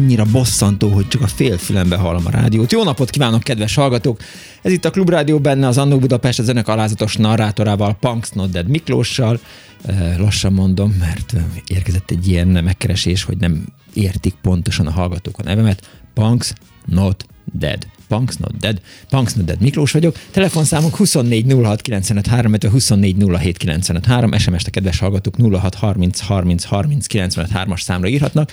Annyira bosszantó, hogy csak a fél fülembe hallom a rádiót. Jó napot kívánok, kedves hallgatók! Ez itt a Klubrádió benne az Annó Budapest az önök alázatos narrátorával, Punks Not Dead Miklóssal. Lassan mondom, mert érkezett egy ilyen megkeresés, hogy nem értik pontosan a hallgatók a nevemet. Punks Not Dead. Punks Not Dead. Punks Not Dead Miklós vagyok. Telefonszámunk 24 06 95 3, 24 07 95 3. SMS-t a kedves hallgatók 06 30 30 30 95 3-as számra írhatnak.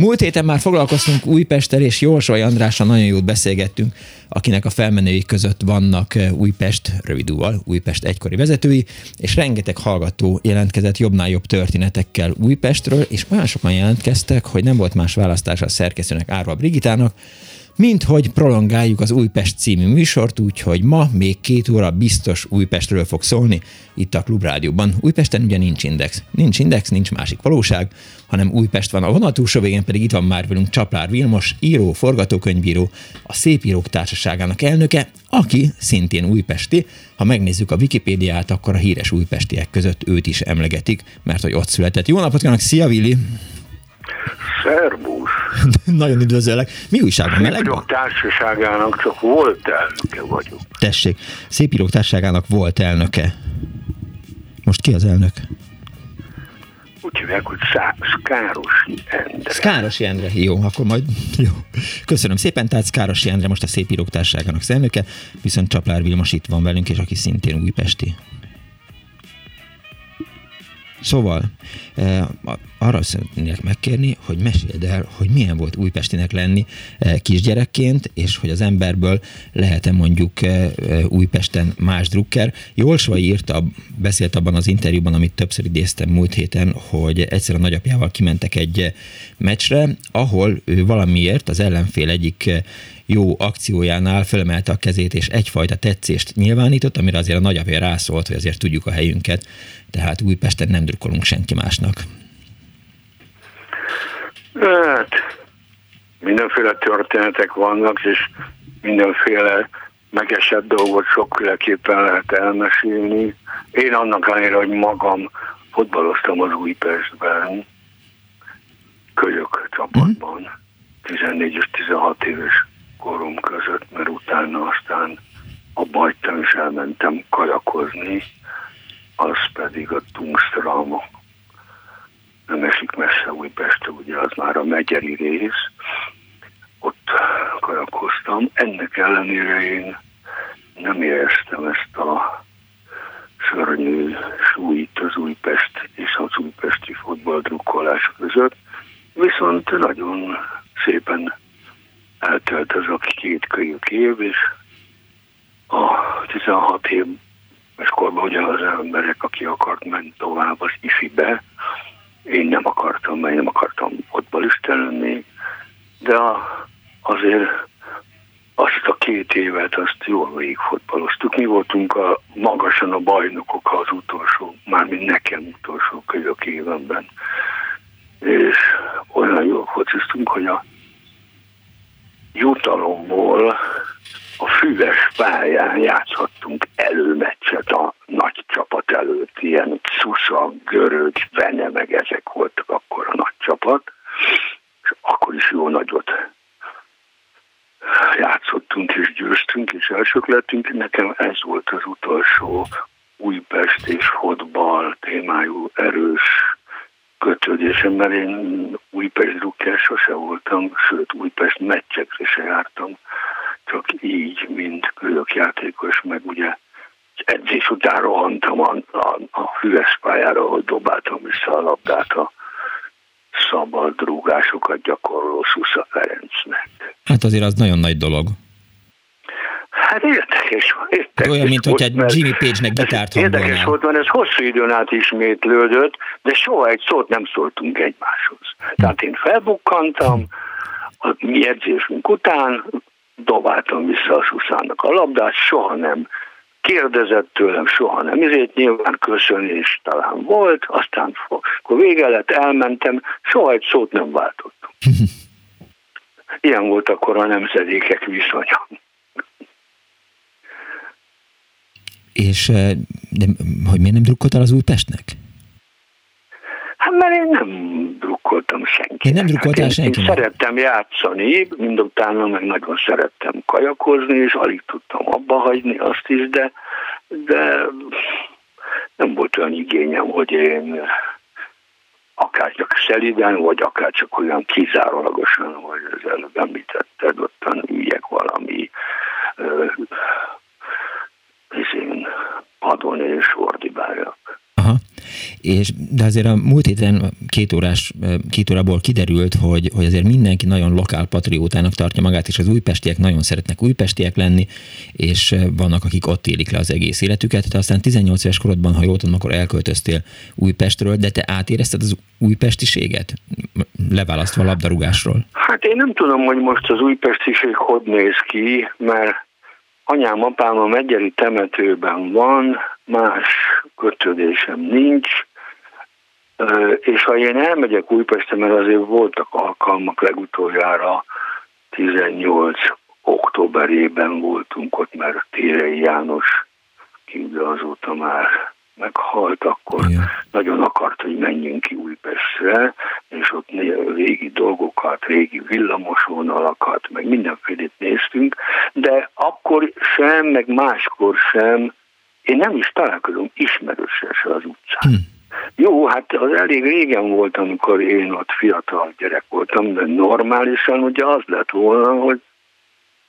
Múlt héten már foglalkoztunk Újpesttel, és Jósoly Andrással nagyon jót beszélgettünk, akinek a felmenői között vannak eh, Újpest, rövidúval, Újpest egykori vezetői, és rengeteg hallgató jelentkezett jobbnál jobb történetekkel Újpestről, és olyan sokan jelentkeztek, hogy nem volt más választása a szerkesztőnek Árva Brigitának, mint hogy prolongáljuk az Újpest című műsort, úgyhogy ma még két óra biztos Újpestről fog szólni itt a Klubrádióban. Újpesten ugye nincs index. Nincs index, nincs másik valóság, hanem Újpest van. A vonal túlsó végén pedig itt van már velünk Csaplár Vilmos, író, forgatókönyvíró, a Szépírók Társaságának elnöke, aki szintén újpesti. Ha megnézzük a Wikipédiát, akkor a híres újpestiek között őt is emlegetik, mert hogy ott született. Jó napot kívánok, szia Vili! Szerbusz! Nagyon üdvözöllek. Mi újság? Meleg van? társaságának csak volt elnöke vagyok. Tessék, Szépírók társaságának volt elnöke. Most ki az elnök? Úgy hívják, hogy Szkárosi Endre. Szkárosi Endre, jó, akkor majd jó. Köszönöm szépen, tehát Szkárosi Endre most a Szépírók társaságának elnöke, viszont Csaplár Vilmos itt van velünk, és aki szintén újpesti. Szóval arra szeretnék megkérni, hogy meséld el, hogy milyen volt Újpestinek lenni kisgyerekként, és hogy az emberből lehet-e mondjuk Újpesten más drukker. Jolsvai írta, beszélt abban az interjúban, amit többször idéztem múlt héten, hogy egyszer a nagyapjával kimentek egy meccsre, ahol ő valamiért az ellenfél egyik jó akciójánál fölemelte a kezét, és egyfajta tetszést nyilvánított, amire azért a nagyapja rászólt, hogy azért tudjuk a helyünket, tehát Újpesten nem drukkolunk senki másnak. Hát, mindenféle történetek vannak, és mindenféle megesett dolgot sokféleképpen lehet elmesélni. Én annak ellenére, hogy magam fotbaloztam az Újpestben, kölyök csapatban, 14 és 16 éves korom között, mert utána aztán a bajtam és elmentem kajakozni, az pedig a Tungstram, nem esik messze Újpest, ugye az már a megyeri rész, ott kajakoztam. Ennek ellenére én nem éreztem ezt a szörnyű súlyt az Újpest és az újpesti fotballdrukkolás között, viszont nagyon szépen eltelt az a két kölyök év, és a 16 éves korban ugye az emberek, aki akart menni tovább az ifibe, én nem akartam, mert nem akartam fotbalista lenni, de azért azt a két évet, azt jól végig fotbaloztuk. Mi voltunk a, magasan a bajnokok az utolsó, mármint nekem utolsó kölyök évenben. És olyan jól fociztunk, hogy a jutalomból a füves pályán játszhattunk előmeccset a nagy csapat előtt, ilyen Szusza, Görög, Vene, meg ezek voltak akkor a nagy csapat, és akkor is jó nagyot játszottunk és győztünk, és elsők lettünk. Nekem ez volt az utolsó Újpest és fotball témájú erős kötődésem, mert én Újpest drukker sose voltam, sőt Újpest meccsekre se jártam. Csak így, mint játékos, meg ugye edzés után rohantam a, a, a füves pályára, hogy dobáltam vissza a labdát a szabad rúgásokat gyakorló Szusza Ferencnek. Hát azért az nagyon nagy dolog. Hát érdekes, érdekes Olyan, mint hogyha Jimmy Page-nek gitárt Érdekes volt, mert ez hosszú időn át ismétlődött, de soha egy szót nem szóltunk egymáshoz. Tehát én felbukkantam, a mi edzésünk után dobáltam vissza a Szuszának a labdát, soha nem kérdezett tőlem, soha nem. Ezért nyilván köszönés talán volt, aztán akkor vége lett, elmentem, soha egy szót nem váltottam. Ilyen volt akkor a nemzedékek viszonya. És eh, de, hogy miért nem drukkoltál az Újpestnek? Hát mert én nem drukkoltam senkinek. Én nem drukkoltál hát senkinek? Én szerettem játszani, mindutána meg nagyon szerettem kajakozni, és alig tudtam abba hagyni azt is, de, de nem volt olyan igényem, hogy én akár csak szeliden, vagy akár csak olyan kizárólagosan, hogy az előbb említetted, ottan üljek valami izén padon és ordibáljak. Aha. És, de azért a múlt héten két, órás, két órából kiderült, hogy, hogy azért mindenki nagyon lokál patriótának tartja magát, és az újpestiek nagyon szeretnek újpestiek lenni, és vannak, akik ott élik le az egész életüket. Te aztán 18 éves korodban, ha jól tudom, akkor elköltöztél Újpestről, de te átérezted az újpestiséget? Leválasztva a labdarúgásról. Hát én nem tudom, hogy most az újpestiség hogy néz ki, mert anyám, apám a megyeri temetőben van, más kötődésem nincs, és ha én elmegyek Újpestre, mert azért voltak alkalmak legutoljára 18 októberében voltunk ott, mert Térei János, ki azóta már meghalt, akkor Igen. nagyon akart, hogy menjünk ki Újpestre, és ott régi dolgokat, régi villamosvonalakat, meg mindenfélét néztünk, de akkor sem, meg máskor sem, én nem is találkozom ismerőssel se az utcán. Hm. Jó, hát az elég régen volt, amikor én ott fiatal gyerek voltam, de normálisan ugye az lett volna, hogy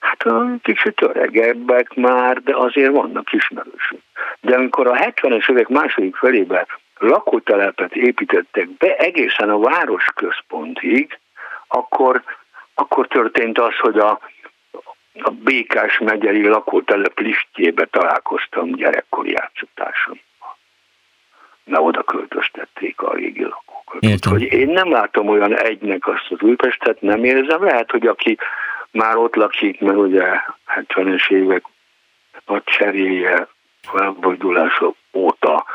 Hát kicsit öregebbek már, de azért vannak ismerősök. De amikor a 70-es évek második felében lakótelepet építettek be egészen a város központig, akkor, akkor történt az, hogy a, a Békás megyeri lakótelep listjébe találkoztam gyerekkori játszatársammal. Mert oda költöztették a régi lakókat. Úgyhogy én nem látom olyan egynek azt az Újpestet, nem érzem. Lehet, hogy aki már ott lakik, mert ugye 70-es évek a cseréje, felbojdulása óta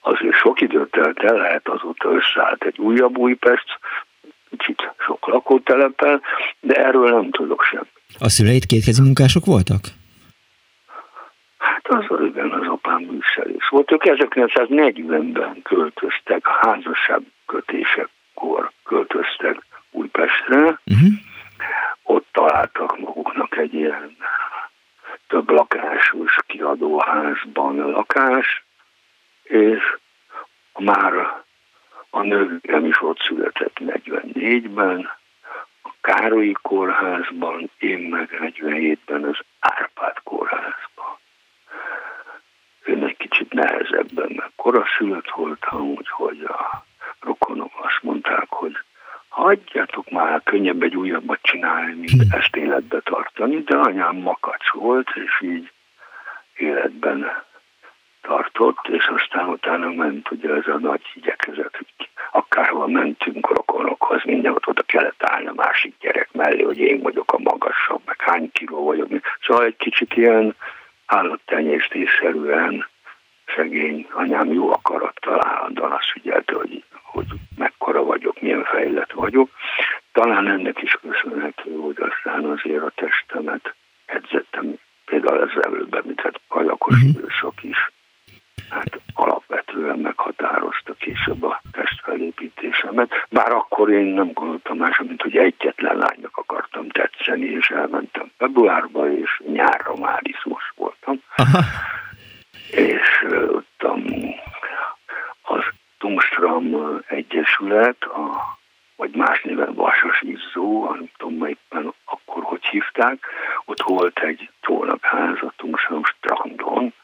azért sok időt telt el, lehet azóta összeállt egy újabb Újpest, kicsit sok lakótelepen, de erről nem tudok sem. A szüleid kétkezi munkások voltak? Hát az igen, az apám műszerész volt. Ők 1940-ben költöztek, a házasság kötésekor költöztek Újpestre, uh-huh ott találtak maguknak egy ilyen több lakásos kiadóházban lakás, és már a nővérem is ott született 44-ben, a Károlyi kórházban, én meg 47-ben az Árpád kórházban. Én egy kicsit nehezebben, mert koraszülött voltam, úgyhogy a rokonok azt mondták, hogy hagyjatok már, könnyebb egy újabbat csinálni, mint hmm. ezt életbe tartani, de anyám makacs volt, és így életben tartott, és aztán utána ment ugye ez a nagy igyekezet, hogy akárhol mentünk rokonokhoz, mindenhol oda kellett állni a másik gyerek mellé, hogy én vagyok a magasabb, meg hány kiló vagyok. Szóval egy kicsit ilyen állattenyésztésszerűen szegény anyám jó akarattal állandóan azt figyelte, hogy, hogy mekkora vagyok, milyen fejlett vagyok. Talán ennek is köszönhető, hogy aztán azért a testemet edzettem, például az előbb említett kajakos uh-huh. időszak is hát alapvetően meghatározta később a testfelépítésemet, bár akkor én nem gondoltam más, mint hogy egyetlen lánynak akartam tetszeni, és elmentem februárba, és nyárra már iszmos voltam. Aha. És ott a, az Tungstram Egyesület, a, vagy más néven Vasas Izzó, nem tudom éppen akkor hogy hívták, ott volt egy tólnapház a Tungstram strandon,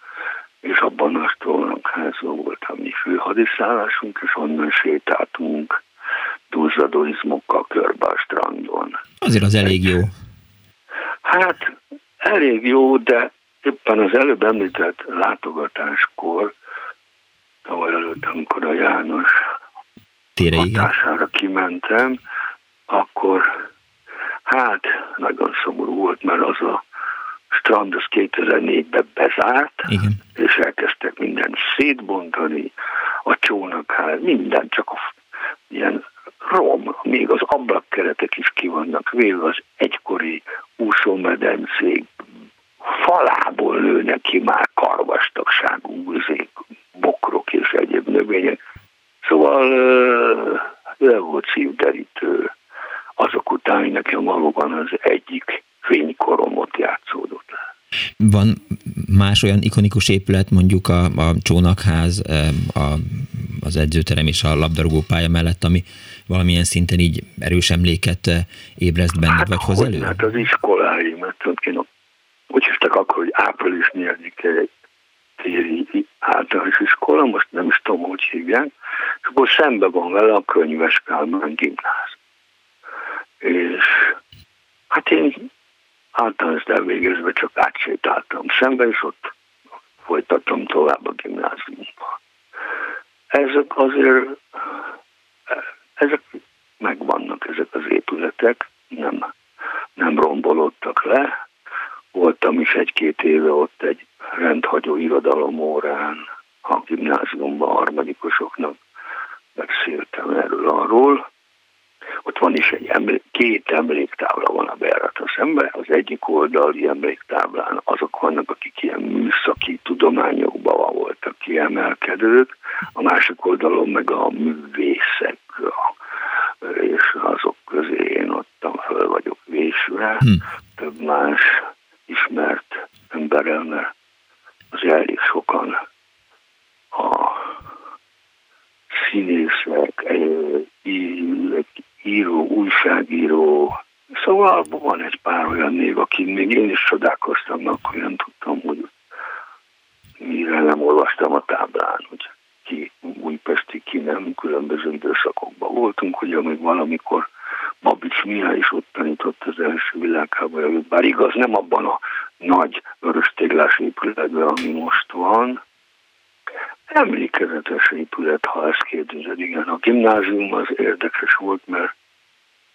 és onnan sétáltunk duzzadó izmokkal körbe a strandon. Azért az elég jó. Hát elég jó, de éppen az előbb említett látogatáskor, tavaly előtt, amikor a János Tére, hatására kimentem, akkor hát nagyon szomorú volt, mert az a strand az 2004-ben bezárt, Igen. És elkezdtek mindent szétbontani, a csónakház, minden csak a ilyen rom, még az ablakkeretek is ki vannak véve, az egykori úszómedencék falából lőnek ki már karvastagságú üzék, bokrok és egyéb növények. Szóval le volt szívderítő azok után, nekem valóban az egyik fénykoromot játszódott le. Van más olyan ikonikus épület, mondjuk a, a csónakház, a, az edzőterem és a labdarúgó pálya mellett, ami valamilyen szinten így erős emléket ébreszt benned, hát, vagy hoz elő? Hát az iskoláim, mert én úgy hívtak akkor, hogy április 4 egy téri általános iskola, most nem is tudom, hogy hívják, és akkor szembe van vele a könyves Kálmán gimnáz. És hát én általános elvégezve csak átsétáltam szembe, és ott folytattam tovább a gimnáziumban. Ezek azért, ezek megvannak, ezek az épületek, nem, nem rombolódtak le. Voltam is egy-két éve ott egy rendhagyó irodalomórán, a gimnáziumban harmadikosoknak beszéltem erről arról, ott van is egy emlék, két emléktábla van a bejáraton szemben. Az egyik oldali emléktáblán azok vannak, akik ilyen műszaki tudományokban voltak kiemelkedők, a másik oldalon meg a művészek, és azok közé én ottan föl vagyok vésve, hm. több más ismert emberrel, mert az elég sokan a színészek, író, újságíró, szóval van egy pár olyan név, aki még én is csodálkoztam, akkor nem tudtam, hogy mire nem olvastam a táblán, hogy ki újpesti, ki nem, különböző időszakokban voltunk, hogy amíg valamikor Babics Mihály is ott tanított az első világháború előtt, bár igaz, nem abban a nagy vöröstéglás épületben, ami most van, emlékezetes épület, ha ezt kérdezed, igen. A gimnázium az érdekes volt, mert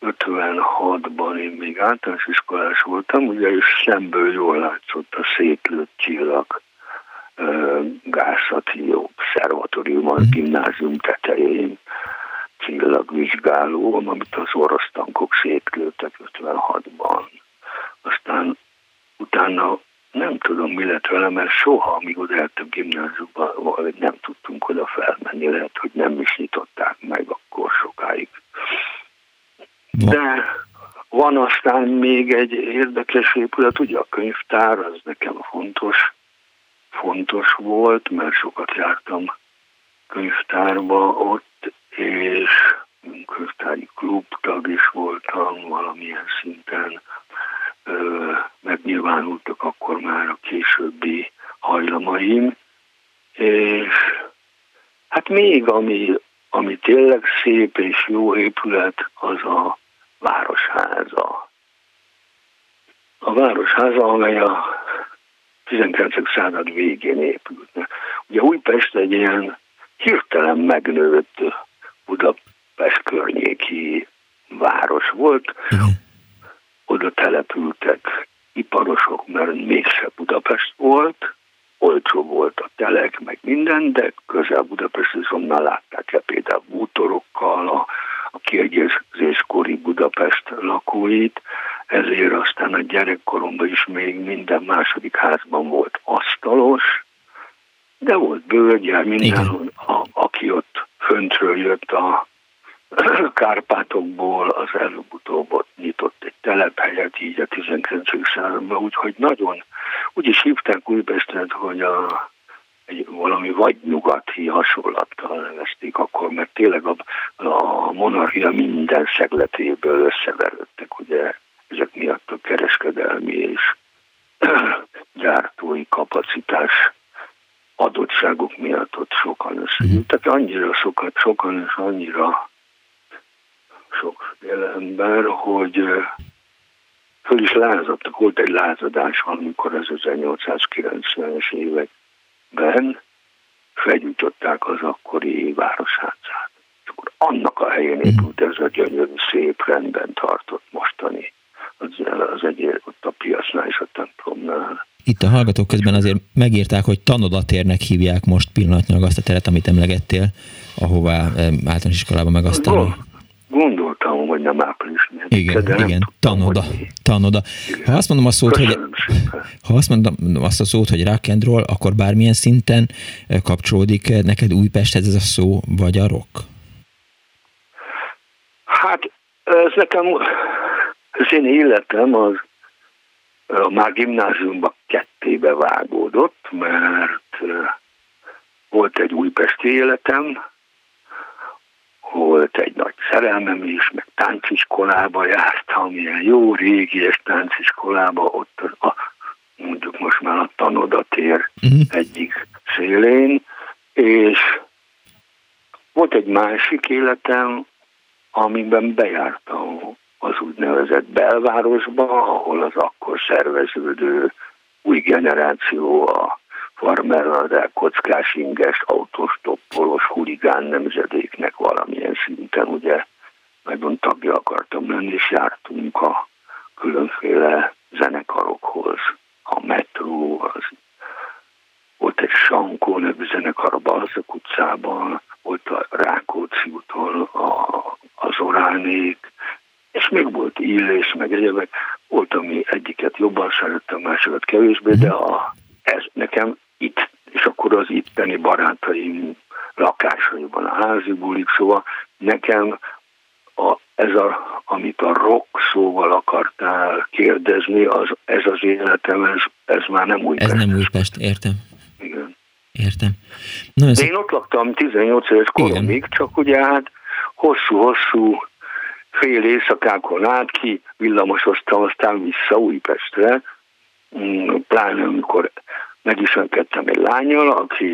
56-ban én még általános iskolás voltam, ugye, és szemből jól látszott a szétlőtt csillag gászati obszervatórium, a mhm. gimnázium tetején csillagvizsgáló, amit az orosz tankok szétlőttek 56-ban. Aztán utána nem tudom, mi lett vele, mert soha, amíg odaértem gimnáziumban, nem tudtunk oda felmenni, lehet, hogy nem is nyitották meg akkor sokáig. De van aztán még egy érdekes épület, ugye a könyvtár, az nekem fontos, fontos volt, mert sokat jártam könyvtárba ott, és könyvtári klubtag is voltam valamilyen szinten, megnyilvánultak akkor már a későbbi hajlamaim, és hát még ami, ami tényleg szép és jó épület, az a városháza. A városháza, amely a 19. század végén épült. Ugye Újpest egy ilyen hirtelen megnőtt Budapest környéki város volt. Oda települtek iparosok, mert mégse Budapest volt, olcsó volt a telek, meg minden, de közel Budapest onnan látták el például bútorokkal, a, a kiegyezéskori Budapest lakóit, ezért aztán a gyerekkoromban is még minden második házban volt asztalos, de volt bőrgyár, minden, a, aki ott föntről jött a Kárpátokból, az előbb-utóbb ott nyitott egy telephelyet így a 19. században, úgyhogy nagyon, úgy is hívták Újpestet, hogy a egy valami vagy nyugati hasonlattal nevezték akkor, mert tényleg a, a monarchia minden szegletéből összeverődtek, ugye ezek miatt a kereskedelmi és gyártói kapacitás adottságok miatt ott sokan összegyűltek, annyira sokat, sokan és annyira sok ember, hogy föl is lázadtak. Volt egy lázadás, amikor az 1890-es években felgyújtották az akkori városházát. És akkor annak a helyén épült ez a gyönyörű, szép, rendben tartott mostani az, az egy, ott a piacnál és a templomnál. Itt a hallgatók közben azért megírták, hogy tanodatérnek hívják most pillanatnyilag azt a teret, amit emlegettél, ahová általános iskolában meg aztán... Gondoltam, hogy nem április Igen, de igen, tanoda, tanoda. Ha azt mondom a szót, hogy, ha azt mondom azt a szót, hogy rock and roll, akkor bármilyen szinten eh, kapcsolódik eh, neked Újpesthez ez a szó, vagy a rock? Hát ez nekem az én életem az már gimnáziumban kettébe vágódott, mert volt egy újpesti életem, volt egy nagy szerelmem is, meg tánciskolába jártam, ilyen jó régi és tánciskolába, ott a, mondjuk most már a tanodatér uh-huh. egyik szélén, és volt egy másik életem, amiben bejártam az úgynevezett belvárosba, ahol az akkor szerveződő új generáció a farmerradák, kockás inges, autostoppolos, huligán nemzedéknek valamilyen szinten ugye? Nagyon tagja akartam lenni, és jártunk a különféle zenekarokhoz. A metró, az, volt egy Sankó nevű zenekar a Balzak utcában, volt a Rákóczi úton a, az Oránék, és még volt illés, meg egyebek, volt, ami egyiket jobban szerettem, másokat kevésbé, de a, ez nekem itt, és akkor az itteni barátaim lakásaiban, a házi bulik, szóval nekem a, ez a, amit a rock szóval akartál kérdezni, az, ez az életem, ez, ez már nem Újpest. Ez nem Újpest, értem. Igen. Értem. Na, ez... De én ott laktam 18 éves koromig, csak ugye hát hosszú-hosszú fél éjszakákon át ki villamosoztam aztán vissza Újpestre, mm, pláne amikor megismerkedtem egy lányjal, aki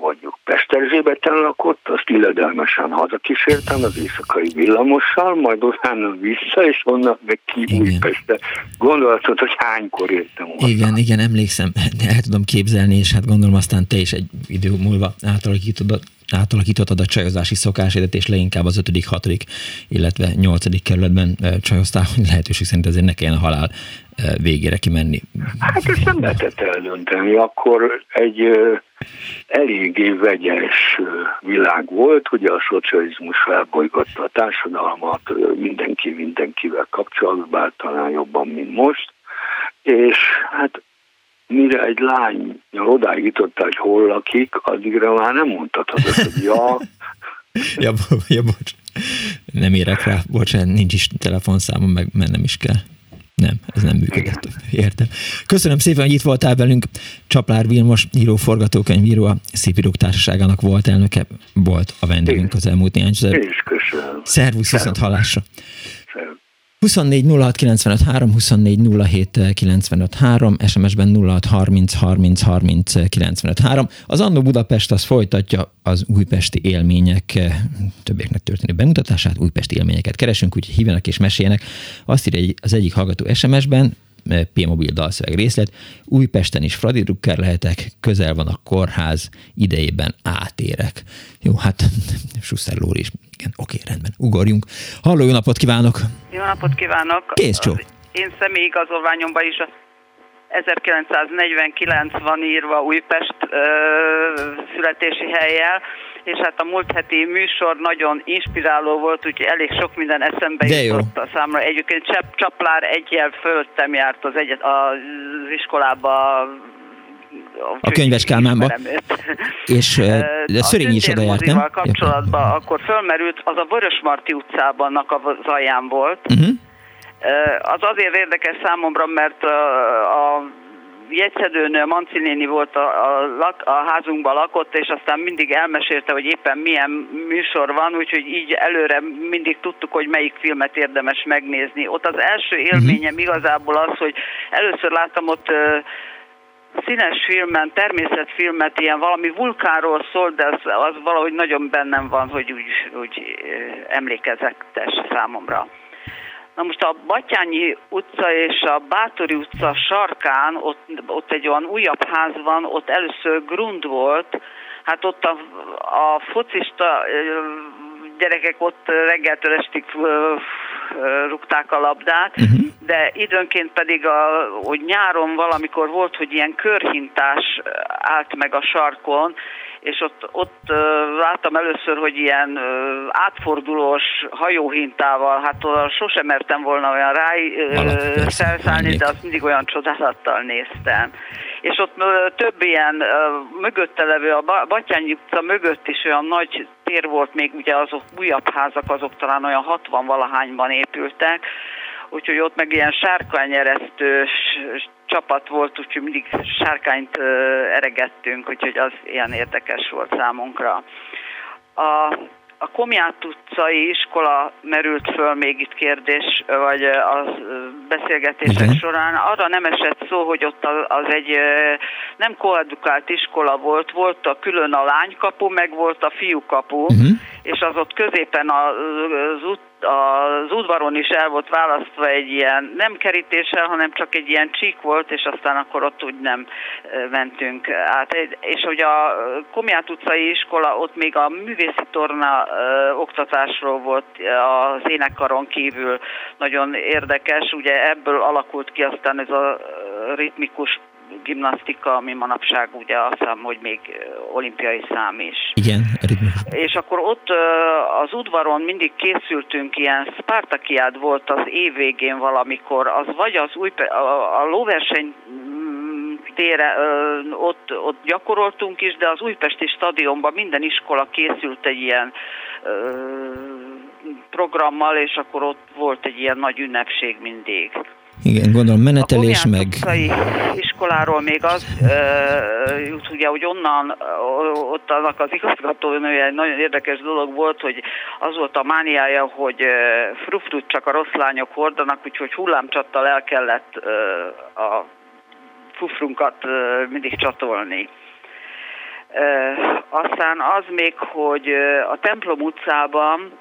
mondjuk Pesterzsébeten lakott, azt illedelmesen hazakísértem az éjszakai villamossal, majd utána vissza, és onnan meg ki. Újpestre. Gondolatod, hogy hánykor értem oda. Igen, igen, emlékszem, el tudom képzelni, és hát gondolom aztán te is egy idő múlva átalakítod átalakítottad a csajozási szokásédet, és leginkább az 5., 6., illetve 8. kerületben csajoztál, hogy lehetőség szerint azért ne kelljen a halál végére kimenni. Hát ezt nem lehetett eldönteni. Akkor egy eléggé vegyes világ volt, ugye a szocializmus felbolygatta a társadalmat, mindenki mindenkivel kapcsolatban, talán jobban, mint most, és hát mire egy lány odáig jutotta, hogy hol lakik, addigra már nem mondhatod hogy ja. ja, ja, bocs. Nem érek rá, bocsánat, nincs is telefonszámom, meg mennem is kell. Nem, ez nem működött. Értem. Köszönöm szépen, hogy itt voltál velünk. Csaplár Vilmos, író, forgatókönyvíró, a Szépírók Társaságának volt elnöke, volt a vendégünk az elmúlt néhány Én is köszönöm. Szervusz, viszont hallásra. 24 06 95 3, 24 07 95 3, SMS-ben 06 30 30 30 95 3. Az Annó Budapest az folytatja az újpesti élmények többeknek történő bemutatását, újpesti élményeket keresünk, úgyhogy hívjanak és meséljenek. Azt írja az egyik hallgató SMS-ben, P-mobil dalszöveg részlet. Újpesten is Fradi Drucker lehetek, közel van a kórház, idejében átérek. Jó, hát Susser Lóri is. Igen, oké, rendben, ugorjunk. Halló, jó napot kívánok! Jó napot kívánok! Kész csó. Én személyigazolványomban is 1949 van írva Újpest ö, születési helyjel, és hát a múlt heti műsor nagyon inspiráló volt, úgyhogy elég sok minden eszembe jutott a számra. Egyébként Csepp, Csaplár egyel fölöttem járt az, egyet, az iskolába a könyves Kálmánba. És de Szörényi is oda járt, nem? kapcsolatban ja. akkor fölmerült, az a Vörösmarty utcában az alján volt. Uh-huh. Az azért érdekes számomra, mert a, a jegyszedőnő, Manci néni volt a, a, a házunkban lakott, és aztán mindig elmesélte, hogy éppen milyen műsor van, úgyhogy így előre mindig tudtuk, hogy melyik filmet érdemes megnézni. Ott az első élményem uh-huh. igazából az, hogy először láttam ott színes filmen, természetfilmet, ilyen valami vulkánról szól, de az, az valahogy nagyon bennem van, hogy úgy, úgy emlékezetes számomra. Na most a Batyányi utca és a Bátori utca sarkán, ott, ott egy olyan újabb ház van, ott először grund volt, hát ott a, a focista gyerekek ott reggeltől estig rúgták a labdát, uh-huh. de időnként pedig, a, hogy nyáron valamikor volt, hogy ilyen körhintás állt meg a sarkon, és ott, ott láttam először, hogy ilyen átfordulós hajóhintával, hát oda sosem mertem volna olyan rá felszállni, de azt mindig olyan csodálattal néztem. És ott több ilyen mögötte levő, a Batyányi utca mögött is olyan nagy tér volt, még ugye azok újabb házak, azok talán olyan 60 valahányban épültek, úgyhogy ott meg ilyen sárkányeresztős csapat volt, úgyhogy mindig sárkányt eregettünk, úgyhogy az ilyen érdekes volt számunkra. A, a Komját utcai iskola merült föl még itt kérdés, vagy a beszélgetések uh-huh. során. Arra nem esett szó, hogy ott az egy nem koedukált iskola volt, volt a külön a lánykapu, meg volt a fiúkapu, uh-huh. és az ott középen az út az udvaron is el volt választva egy ilyen, nem kerítéssel, hanem csak egy ilyen csík volt, és aztán akkor ott úgy nem mentünk át. És hogy a Komját utcai iskola, ott még a művészi torna oktatásról volt az énekkaron kívül nagyon érdekes, ugye ebből alakult ki aztán ez a ritmikus gimnasztika, ami manapság ugye azt hiszem, hogy még olimpiai szám is. Igen, És akkor ott az udvaron mindig készültünk, ilyen Spartakiád volt az év végén valamikor, az vagy az új, a, a lóverseny mm, tére, ott, ott gyakoroltunk is, de az újpesti stadionban minden iskola készült egy ilyen programmal, és akkor ott volt egy ilyen nagy ünnepség mindig. Igen, gondolom menetelés a meg... iskoláról még az jut, ugye, hogy onnan, ott annak az igazgatónője egy nagyon érdekes dolog volt, hogy az volt a mániája, hogy frufrut csak a rossz lányok hordanak, úgyhogy hullámcsattal el kellett a fufrunkat mindig csatolni. Aztán az még, hogy a templom utcában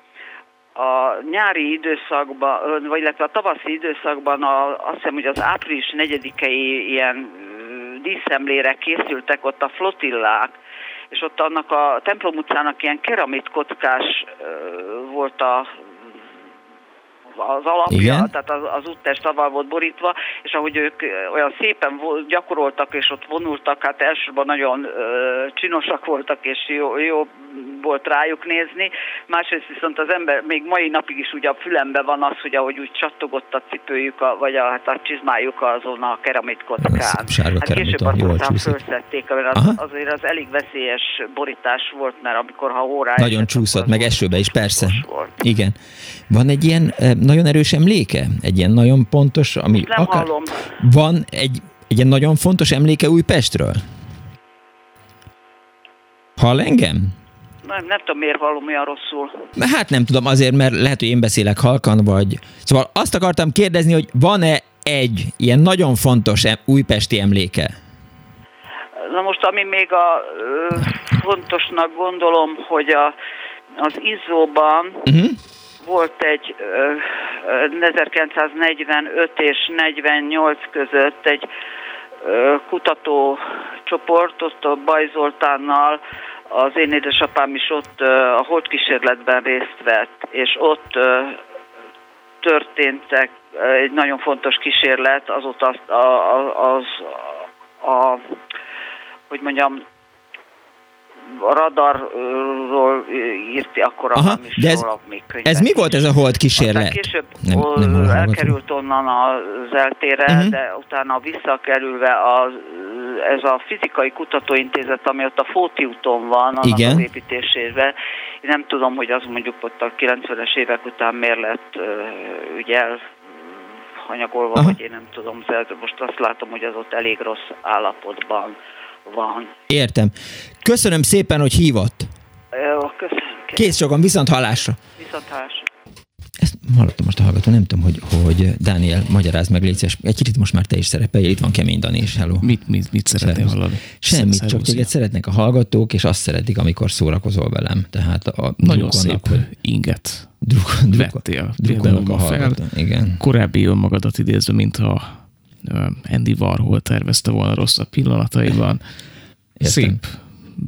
a nyári időszakban, vagy illetve a tavaszi időszakban a, azt hiszem, hogy az április 4-i ilyen díszemlére készültek ott a flotillák, és ott annak a templom utcának ilyen keramit kockás volt a az alapja, Igen? tehát az, az úttest aval volt borítva, és ahogy ők olyan szépen gyakoroltak, és ott vonultak, hát elsősorban nagyon csinosak voltak, és jó, jó volt rájuk nézni. Másrészt viszont az ember még mai napig is ugye a fülembe van az, hogy ahogy úgy csattogott a cipőjük, a, vagy a, hát a csizmájuk azon a keramit kockán. Hát később azt aztán fölszedték, mert az, azért az elég veszélyes borítás volt, mert amikor ha órája... Nagyon csúszott, meg esőbe is, persze. Volt. Igen. Van egy ilyen nagyon erős emléke? Egy ilyen nagyon pontos, ami nem akár... hallom. Van egy, egy ilyen nagyon fontos emléke Újpestről? Hall engem? Nem, nem tudom, miért hallom olyan rosszul. Hát nem tudom, azért, mert lehet, hogy én beszélek halkan, vagy... Szóval azt akartam kérdezni, hogy van-e egy ilyen nagyon fontos újpesti emléke? Na most, ami még a ö, fontosnak gondolom, hogy a, az Izzóban uh-huh volt egy 1945 és 48 között egy kutatócsoport, ott a Baj az én édesapám is ott a holdkísérletben részt vett, és ott történtek egy nagyon fontos kísérlet, azóta az, az, az a, hogy mondjam, radarról írt akkor a Aha, de ez, még könyvet. Ez mi volt ez a hold kísérlet? Aztán később nem, nem elkerült onnan az eltére, uh-huh. de utána visszakerülve az, ez a fizikai kutatóintézet, ami ott a Fóti úton van, annak Igen. az építésében. Én nem tudom, hogy az mondjuk ott a 90-es évek után miért lett ugye hanyagolva, Aha. vagy én nem tudom, de most azt látom, hogy az ott elég rossz állapotban van. Értem. Köszönöm szépen, hogy hívott. Jó, köszönöm. Kész sokan, viszont hallásra. Viszont hallásra. Ezt hallottam most a hallgató, nem tudom, hogy, hogy Dániel, magyaráz meg, légy egy kicsit most már te is szerepelj, itt van Kemény Dani is, hello. Mit, mit, mit szeretnél hallani? Semmit, Szervusz, csak téged szeretnek a hallgatók, és azt szeretik, amikor szórakozol velem. Tehát a Nagyon szép hogy inget druk, druk, vettél. Druk, a fel. Igen. Korábbi önmagadat idézve, mintha Andy Warhol tervezte volna rosszabb pillanataiban. Értem. Szép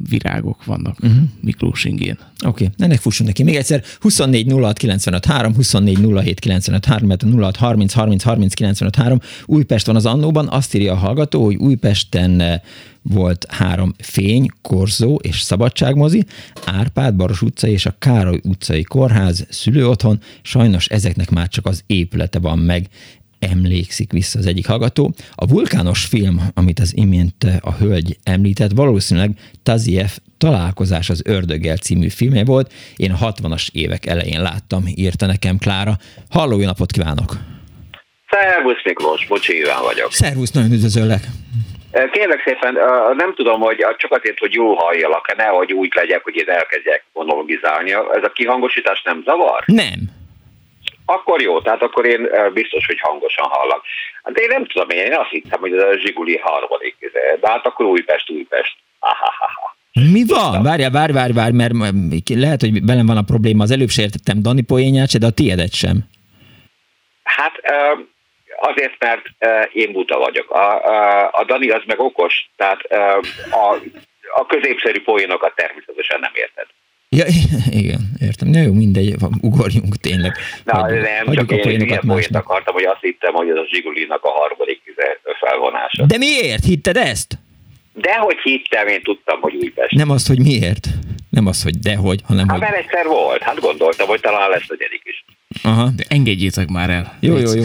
virágok vannak uh-huh. Miklós ingén. Oké, okay. ennek fussunk neki. Még egyszer 24 06 95 3, 24 07 95 3, mert 06 30 30 30 95 3. Újpest van az annóban, azt írja a hallgató, hogy Újpesten volt három fény, korzó és szabadságmozi, Árpád, Baros utcai és a Károly utcai kórház, szülőotthon, sajnos ezeknek már csak az épülete van meg emlékszik vissza az egyik hallgató. A vulkános film, amit az imént a hölgy említett, valószínűleg Taziev Találkozás az ördöggel című filmje volt. Én a 60-as évek elején láttam, írta nekem Klára. Halló, jó napot kívánok! Szervusz Miklós, Bocsi Iván vagyok. Szervusz, nagyon üdvözöllek! Kérlek szépen, nem tudom, hogy csak azért, hogy jól halljalak, nehogy úgy legyek, hogy én elkezdjek monologizálni. Ez a kihangosítás nem zavar? Nem akkor jó, tehát akkor én biztos, hogy hangosan hallak. De én nem tudom, én azt hittem, hogy ez a Zsiguli harmadik, de hát akkor Újpest, Újpest. Ahahaha. Mi van? Várjál, várj, várj, várj, mert lehet, hogy velem van a probléma. Az előbb se értettem Dani poénját de a tiédet sem. Hát azért, mert én buta vagyok. A, a, a Dani az meg okos, tehát a, a középszerű poénokat természetesen nem érted. Ja, igen, értem. Na jó, mindegy, ugorjunk tényleg. Na, hagyjuk, nem, hagyjuk csak a én ilyen akartam, hogy azt hittem, hogy ez a Zsigulinak a harmadik felvonása. De miért? Hitted ezt? Dehogy hittem, én tudtam, hogy Újpest. Nem azt, hogy miért? Nem az, hogy dehogy, hanem hát, hogy... mert egyszer volt. Hát gondoltam, hogy talán lesz negyedik is. Aha. De engedjétek már el. Jó, jó, jó.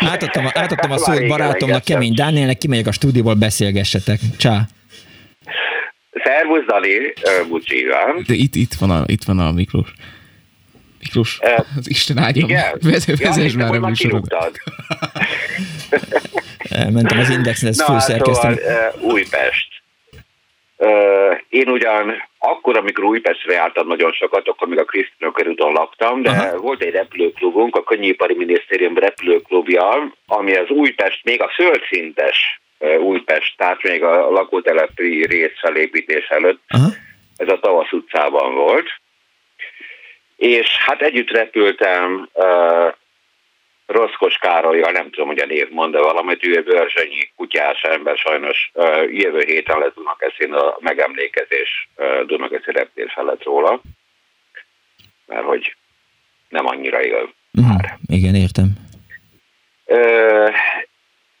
Átadtam, átadtam a szót barátomnak, Kemény Dánielnek, kimegyek a stúdióból, beszélgessetek. Csá. Szervusz, Dani, Bucsi Iván. De itt, itt, van a, itt van a Miklós. Miklós, uh, az Isten áldja, vezess ja, már a műsorodat. Mentem az Indexen, ez főszerkesztő. Szóval, uh, Újpest. Uh, én ugyan akkor, amikor Újpestre jártam nagyon sokat, akkor még a Krisztina körúton laktam, de Aha. volt egy repülőklubunk, a Könnyűipari Minisztérium repülőklubja, ami az Újpest még a földszintes Újpest, tehát még a lakótelepi rész felépítés előtt. Aha. Ez a Tavasz utcában volt. És hát együtt repültem uh, Roszkos Károlyjal, nem tudom, hogy a név mond de valamit, ő Börzsönyi kutyás ember, sajnos uh, jövő héten lesz Dunakeszin a megemlékezés uh, Dunakeszi reptés felett róla, mert hogy nem annyira él uh-huh. már. Igen, értem. Uh,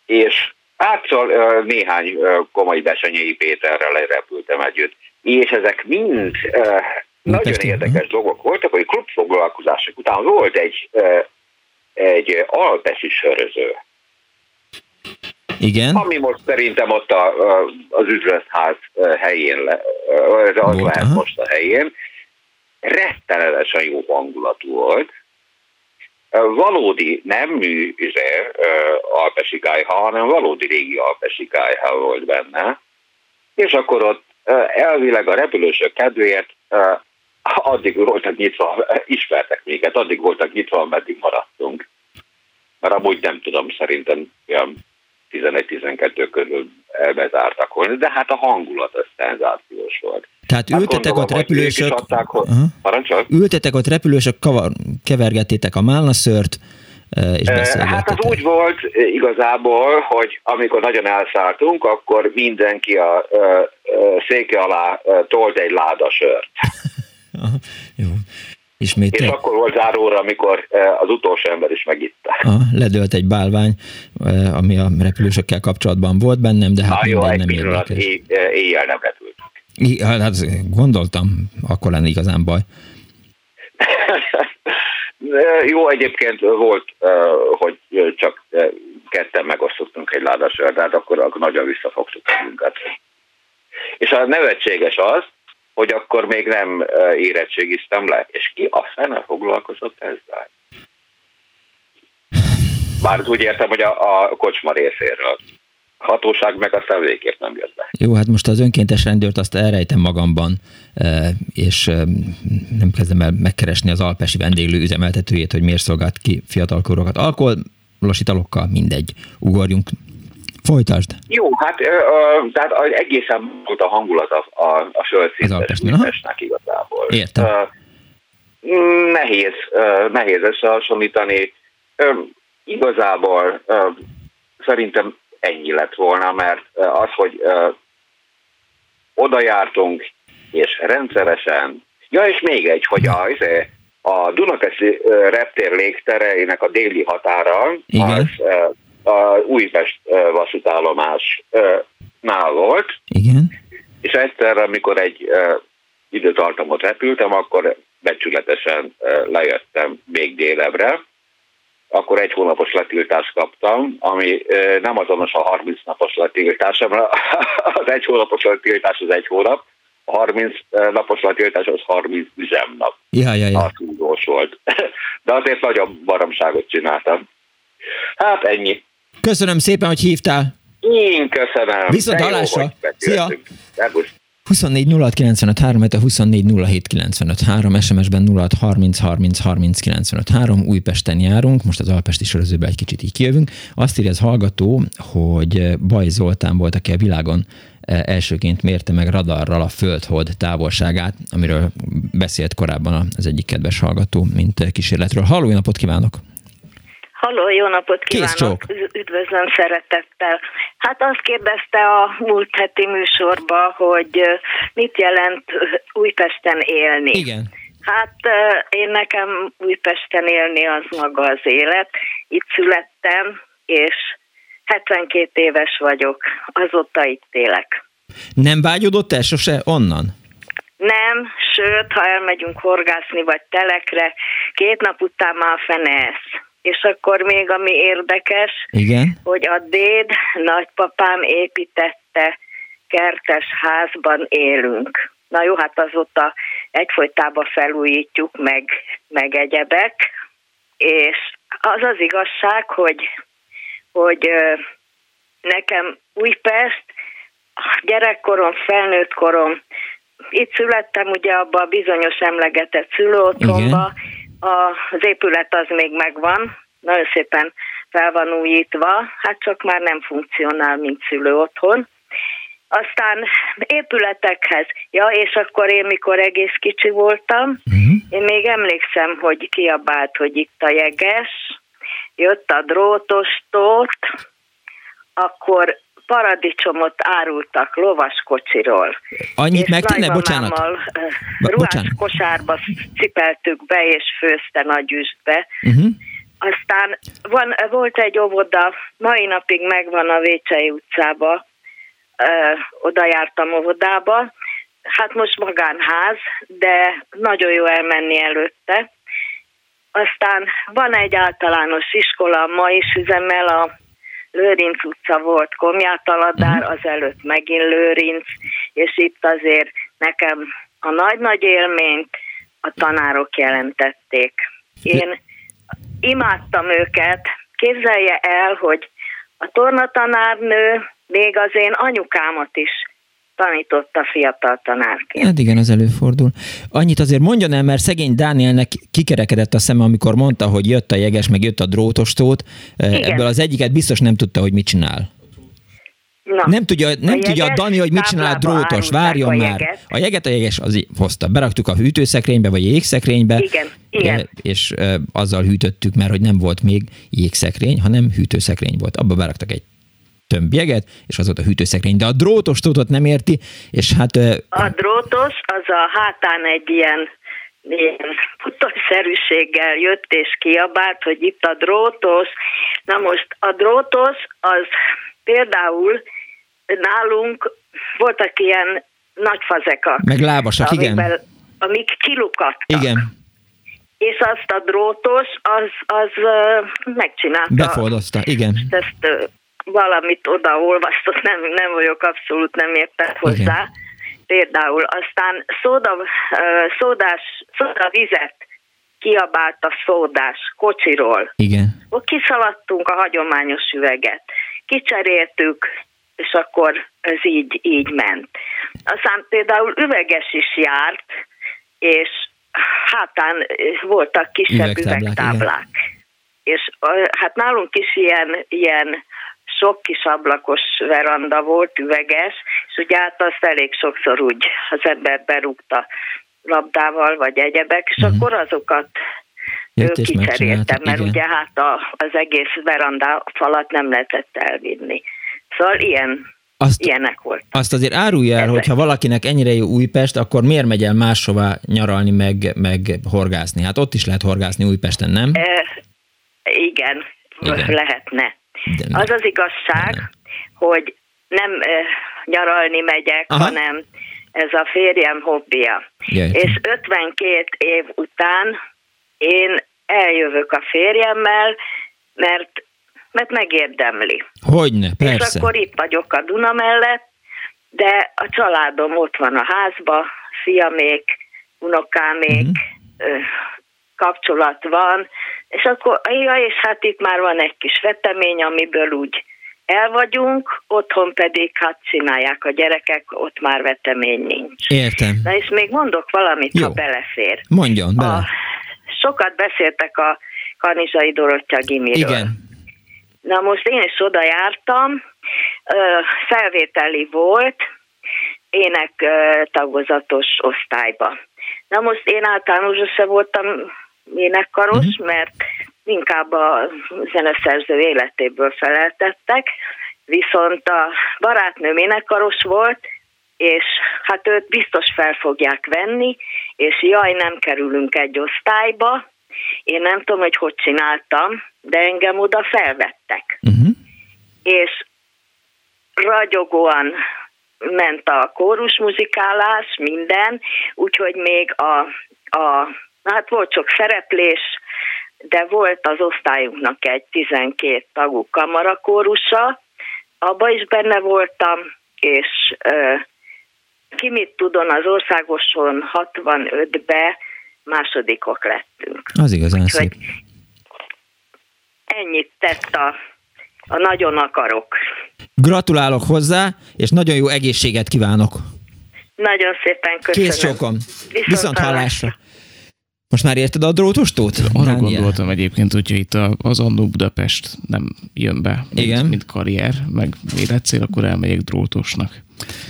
és Hát szóval néhány komoly Besenyei Péterrel repültem együtt, és ezek mind nagyon érdekes dolgok voltak, hogy klubfoglalkozások után volt egy, egy alpesi söröző. Igen. Ami most szerintem ott a, az üzletház helyén, le, az, az lehet most a helyén, rettenetesen jó hangulatú volt, valódi, nem mű üze, alpesi kájha, hanem valódi régi alpesi kájha volt benne. És akkor ott elvileg a repülősök kedvéért addig voltak nyitva, ismertek minket, addig voltak nyitva, ameddig maradtunk. Mert amúgy nem tudom, szerintem olyan 11-12 közül bezártak volna, de hát a hangulat az szenzációs volt. Tehát hát ültetek gondolom, ott repülősök, adták, hogy... uh-huh. ültetek ott repülősök, kavar, kevergettétek a málnaszört, és Hát az úgy volt igazából, hogy amikor nagyon elszálltunk, akkor mindenki a, a, a széke alá tolt egy láda sört. Jó. Ismét és akkor volt záróra, amikor az utolsó ember is megitta. Ah, ledőlt egy bálvány, ami a repülősökkel kapcsolatban volt bennem, de hát Na, jó, egy nem pillanat, éjjel nem repült. Hát gondoltam, akkor lenne igazán baj. Jó, egyébként volt, hogy csak ketten megosztottunk egy hát akkor, akkor nagyon visszafogtuk magunkat. És a nevetséges az, hogy akkor még nem érettségiztem le, és ki a fene foglalkozott ezzel? Bár úgy értem, hogy a, a kocsma részéről. hatóság meg aztán végképp nem jött be. Jó, hát most az önkéntes rendőrt azt elrejtem magamban, és nem kezdem el megkeresni az alpesi vendéglő üzemeltetőjét, hogy miért szolgált ki fiatalkorokat. Alkoholos italokkal, mindegy. Ugorjunk Folytasd. Jó, hát uh, tehát egészen volt a hangulat a, a, a söldszintes igazából. Értem. Uh, nehéz, uh, nehéz összehasonlítani. Uh, igazából uh, szerintem ennyi lett volna, mert az, hogy uh, oda jártunk, és rendszeresen, ja és még egy, hogy a, izé, a Dunakeszi reptér légtereinek a déli határa, Igen. az a Újpest vasútállomásnál volt. Igen. És egyszer, amikor egy időtartamot repültem, akkor becsületesen lejöttem még délebre, akkor egy hónapos letiltást kaptam, ami nem azonos a 30 napos letiltás, mert az egy hónapos letiltás az egy hónap, a 30 napos letiltás az 30 üzemnap. Ja, ja, ja. Az volt. De azért nagyobb baromságot csináltam. Hát ennyi. Köszönöm szépen, hogy hívtál. Én köszönöm. Viszont hallásra. Szia. 24 06 95 3, 24 07 95 3, SMS-ben 06 30 30 30 95 3, Újpesten járunk, most az Alpesti sorozóban egy kicsit így kijövünk. Azt írja az hallgató, hogy Baj Zoltán volt, aki a világon e, elsőként mérte meg radarral a földhold távolságát, amiről beszélt korábban az egyik kedves hallgató, mint kísérletről. Halló, napot kívánok! Halló, jó napot kívánok! Üdvözlöm szeretettel. Hát azt kérdezte a múlt heti műsorba, hogy mit jelent Újpesten élni. Igen. Hát én nekem Újpesten élni az maga az élet. Itt születtem, és 72 éves vagyok, azóta itt élek. Nem vágyodott el sose onnan? Nem, sőt, ha elmegyünk horgászni vagy telekre, két nap után már fenesz. És akkor még ami érdekes, Igen? hogy a déd nagypapám építette kertes házban élünk. Na jó, hát azóta egyfolytában felújítjuk, meg, meg egyebek, és az az igazság, hogy, hogy nekem Újpest, gyerekkorom, felnőtt korom, itt születtem ugye abba a bizonyos emlegetett szülőotthonba, az épület az még megvan, nagyon szépen fel van újítva, hát csak már nem funkcionál, mint szülő otthon. Aztán épületekhez, ja, és akkor én, mikor egész kicsi voltam, uh-huh. én még emlékszem, hogy kiabált, hogy itt a jeges, jött a drótos tót, akkor paradicsomot árultak lovaskocsiról. Annyit meg tenne, bocsánat. Ruhás kosárba cipeltük be, és főzte nagy üstbe. Uh-huh. Aztán van, volt egy óvoda, mai napig megvan a Vécsei utcába, ö, oda jártam óvodába, hát most magánház, de nagyon jó elmenni előtte. Aztán van egy általános iskola, ma is üzemel a Lőrinc utca volt Komjátaladár, uh-huh. az előtt megint Lőrinc, és itt azért nekem a nagy-nagy élményt a tanárok jelentették. Én imádtam őket, képzelje el, hogy a tornatanárnő még az én anyukámat is tanította fiatal tanárként. Hát igen, az előfordul. Annyit azért mondjon el, mert szegény Dánielnek kikerekedett a szeme, amikor mondta, hogy jött a jeges, meg jött a drótostót. Eh, igen. Ebből az egyiket biztos nem tudta, hogy mit csinál. Na, nem tudja, nem a tudja a Dani, hogy mit csinál a drótos, várjon a már. Jeget. A jeget a jeges az hozta. Beraktuk a hűtőszekrénybe, vagy a jégszekrénybe. Igen, igen. És e, azzal hűtöttük, mert hogy nem volt még jégszekrény, hanem hűtőszekrény volt. Abba beraktak egy tömbjeget, és az volt a hűtőszekrény. De a drótos tudott nem érti, és hát... A drótos az a hátán egy ilyen ilyen futószerűséggel jött és kiabált, hogy itt a drótos. Na most a drótos az például nálunk voltak ilyen nagy fazekak. Meg lábasak, igen. Amik kilukadtak. Igen. És azt a drótos, az, az megcsinálta. Befordozta, igen. Ezt valamit odaolvasztott, nem, nem vagyok abszolút nem értek hozzá. Igen. Például aztán szóda, szódás, szóda vizet kiabált a szódás kocsiról. Igen. Kiszaladtunk a hagyományos üveget. Kicseréltük, és akkor ez így, így ment. Aztán például üveges is járt, és hátán voltak kisebb üvegtáblák. üvegtáblák. És hát nálunk is ilyen, ilyen sok kis ablakos veranda volt, üveges, és ugye hát azt elég sokszor úgy az ember berúgta labdával, vagy egyebek, és uh-huh. akkor azokat Jött kicseréltem, mert igen. ugye hát a, az egész veranda falat nem lehetett elvinni. Szóval ilyen, azt, ilyenek voltak. Azt azért árulja el, hogyha valakinek ennyire jó Újpest, akkor miért megy el máshova nyaralni, meg, meg horgászni? Hát ott is lehet horgászni Újpesten, nem? E, igen, igen, lehetne. Az az igazság, nem. hogy nem nyaralni megyek, Aha. hanem ez a férjem hobbija. Jaj. És 52 év után én eljövök a férjemmel, mert, mert megérdemli. Hogyne, persze. És akkor itt vagyok a Duna mellett, de a családom ott van a házba, fiamék, unokámék, uh-huh. Kapcsolat van, és akkor, ja, és hát itt már van egy kis vetemény, amiből úgy el vagyunk, otthon pedig hát csinálják a gyerekek, ott már vetemény nincs. Értem. Na és még mondok valamit, Jó. ha belefér. Mondjon, bele. A, sokat beszéltek a Kanizsai Dorottya Gimiről. Igen. Na most én is oda jártam, felvételi volt, ének tagozatos osztályba. Na most én általános se voltam énekkaros, uh-huh. mert inkább a zeneszerző életéből feleltettek, viszont a barátnőm énekkaros volt, és hát őt biztos fel fogják venni, és jaj, nem kerülünk egy osztályba, én nem tudom, hogy hogy csináltam, de engem oda felvettek. Uh-huh. És ragyogóan ment a kórusmuzikálás, minden, úgyhogy még a, a hát volt sok szereplés, de volt az osztályunknak egy 12 tagú kamarakórusa, abba is benne voltam, és ki mit tudon, az országoson 65-be másodikok lettünk. Az igazán Úgyhogy szép. Ennyit tett a, a nagyon akarok. Gratulálok hozzá, és nagyon jó egészséget kívánok. Nagyon szépen köszönöm. Kész sokom. Viszont, Viszont hallásra. Most már érted a drótostót? Arra Daniel? gondoltam egyébként, hogyha itt az Annó Budapest nem jön be, mint, Igen. mint karrier, meg életcél, akkor elmegyek drótosnak.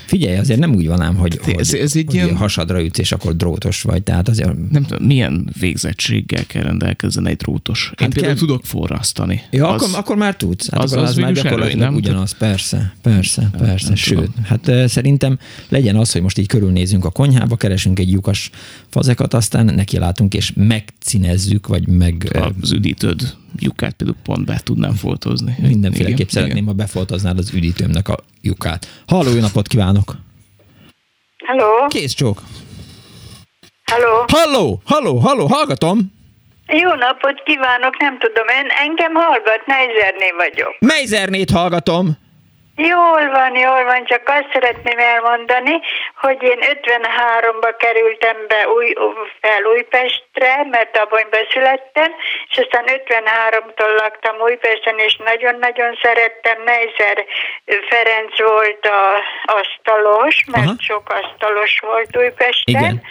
Figyelj, azért nem úgy van ám, hogy, ez, hogy, ez egy hogy ilyen... hasadra ütsz, és akkor drótos vagy. Tehát azért... Nem tudom, milyen végzettséggel kell rendelkezzen egy drótos. Én hát például kell... tudok forrasztani. Ja, az, akkor, akkor már tudsz. Hát az, akkor az, az már gyakorlatilag előny, ugyanaz, persze, persze, persze. Nem Sőt, tudom. hát szerintem legyen az, hogy most így körülnézünk a konyhába, keresünk egy lyukas fazekat, aztán neki látunk, és megcinezzük, vagy meg... Az üdítőd lyukát például pont be tudnám foltozni. Mindenféleképp igen, szeretném, igen. ha befoltoznád az üdítőmnek a lyukát. Halló, jó napot kívánok! Halló! Kész csók! Halló! Halló! Halló! Halló! Hallgatom! Jó napot kívánok, nem tudom, én engem hallgat, Mejzerné vagyok. Mejzernét hallgatom! Jól van, jól van, csak azt szeretném elmondani, hogy én 53-ba kerültem be új, fel Újpestre, mert Abonyba születtem, és aztán 53-tól laktam Újpesten, és nagyon-nagyon szerettem. Neizer Ferenc volt a asztalos, mert Aha. sok asztalos volt Újpesten. Igen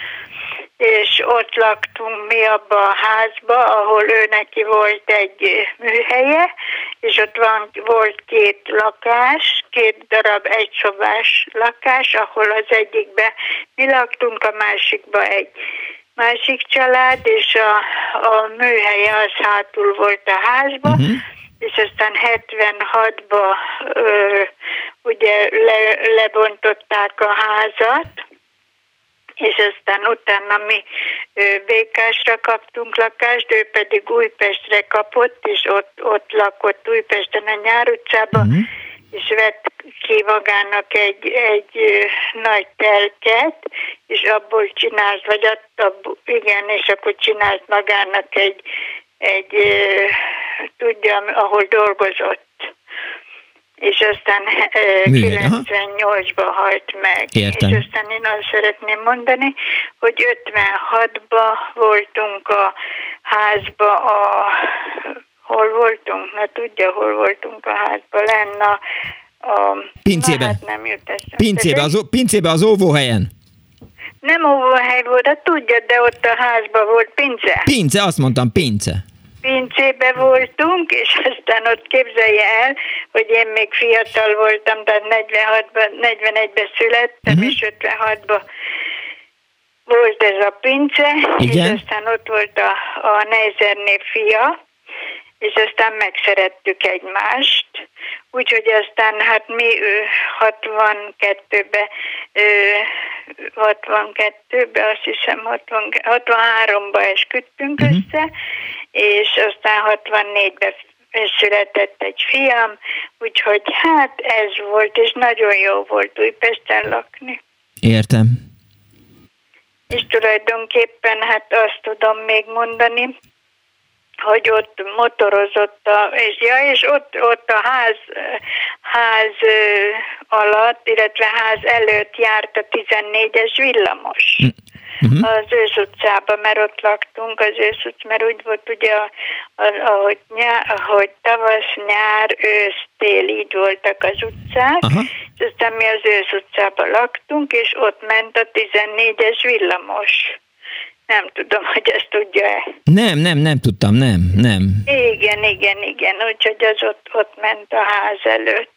és ott laktunk mi abba a házba, ahol ő neki volt egy műhelye, és ott van, volt két lakás, két darab egyszobás lakás, ahol az egyikbe mi laktunk, a másikba egy másik család, és a, a műhelye az hátul volt a házba, uh-huh. és aztán 76-ba ugye le, lebontották a házat, és aztán utána mi Békásra kaptunk lakást, ő pedig Újpestre kapott, és ott, ott lakott Újpesten a Nyár utcában, uh-huh. és vett ki magának egy, egy nagy telket, és abból csinált, vagy abból, igen, és akkor csinált magának egy, egy tudja, ahol dolgozott és aztán 98-ban halt meg. Értem. És aztán én azt szeretném mondani, hogy 56-ban voltunk a házba, a, hol voltunk, na tudja, hol voltunk a házba, lenne a, a... Pincébe. Hát nem jut Pincébe az, pincébe az óvóhelyen. Nem óvóhely volt, de tudja, de ott a házban volt pince. Pince, azt mondtam, pince. Pincébe voltunk, és aztán ott képzelje el, hogy én még fiatal voltam, tehát 46-ban, 41-ben születtem, uh-huh. és 56-ban volt ez a pince, Igen. és aztán ott volt a, a Neyzerné fia, és aztán megszerettük egymást, úgyhogy aztán hát mi 62-be 62-be, azt hiszem 60, 63-ba esküdtünk uh-huh. össze, és aztán 64-ben született egy fiam, úgyhogy hát ez volt, és nagyon jó volt Újpesten lakni. Értem. És tulajdonképpen hát azt tudom még mondani, hogy ott motorozott, a, és, ja, és ott, ott a ház, ház alatt, illetve ház előtt járt a 14-es villamos. Uh-huh. Az ősz utcában, mert ott laktunk, az ősz utc, mert úgy volt ugye, ahogy, nyár, ahogy tavasz, nyár, ősz, tél, így voltak az utcák, uh-huh. és aztán mi az ősz utcában laktunk, és ott ment a 14-es villamos. Nem tudom, hogy ezt tudja-e. Nem, nem, nem tudtam, nem, nem. Igen, igen, igen, úgyhogy az ott, ott ment a ház előtt.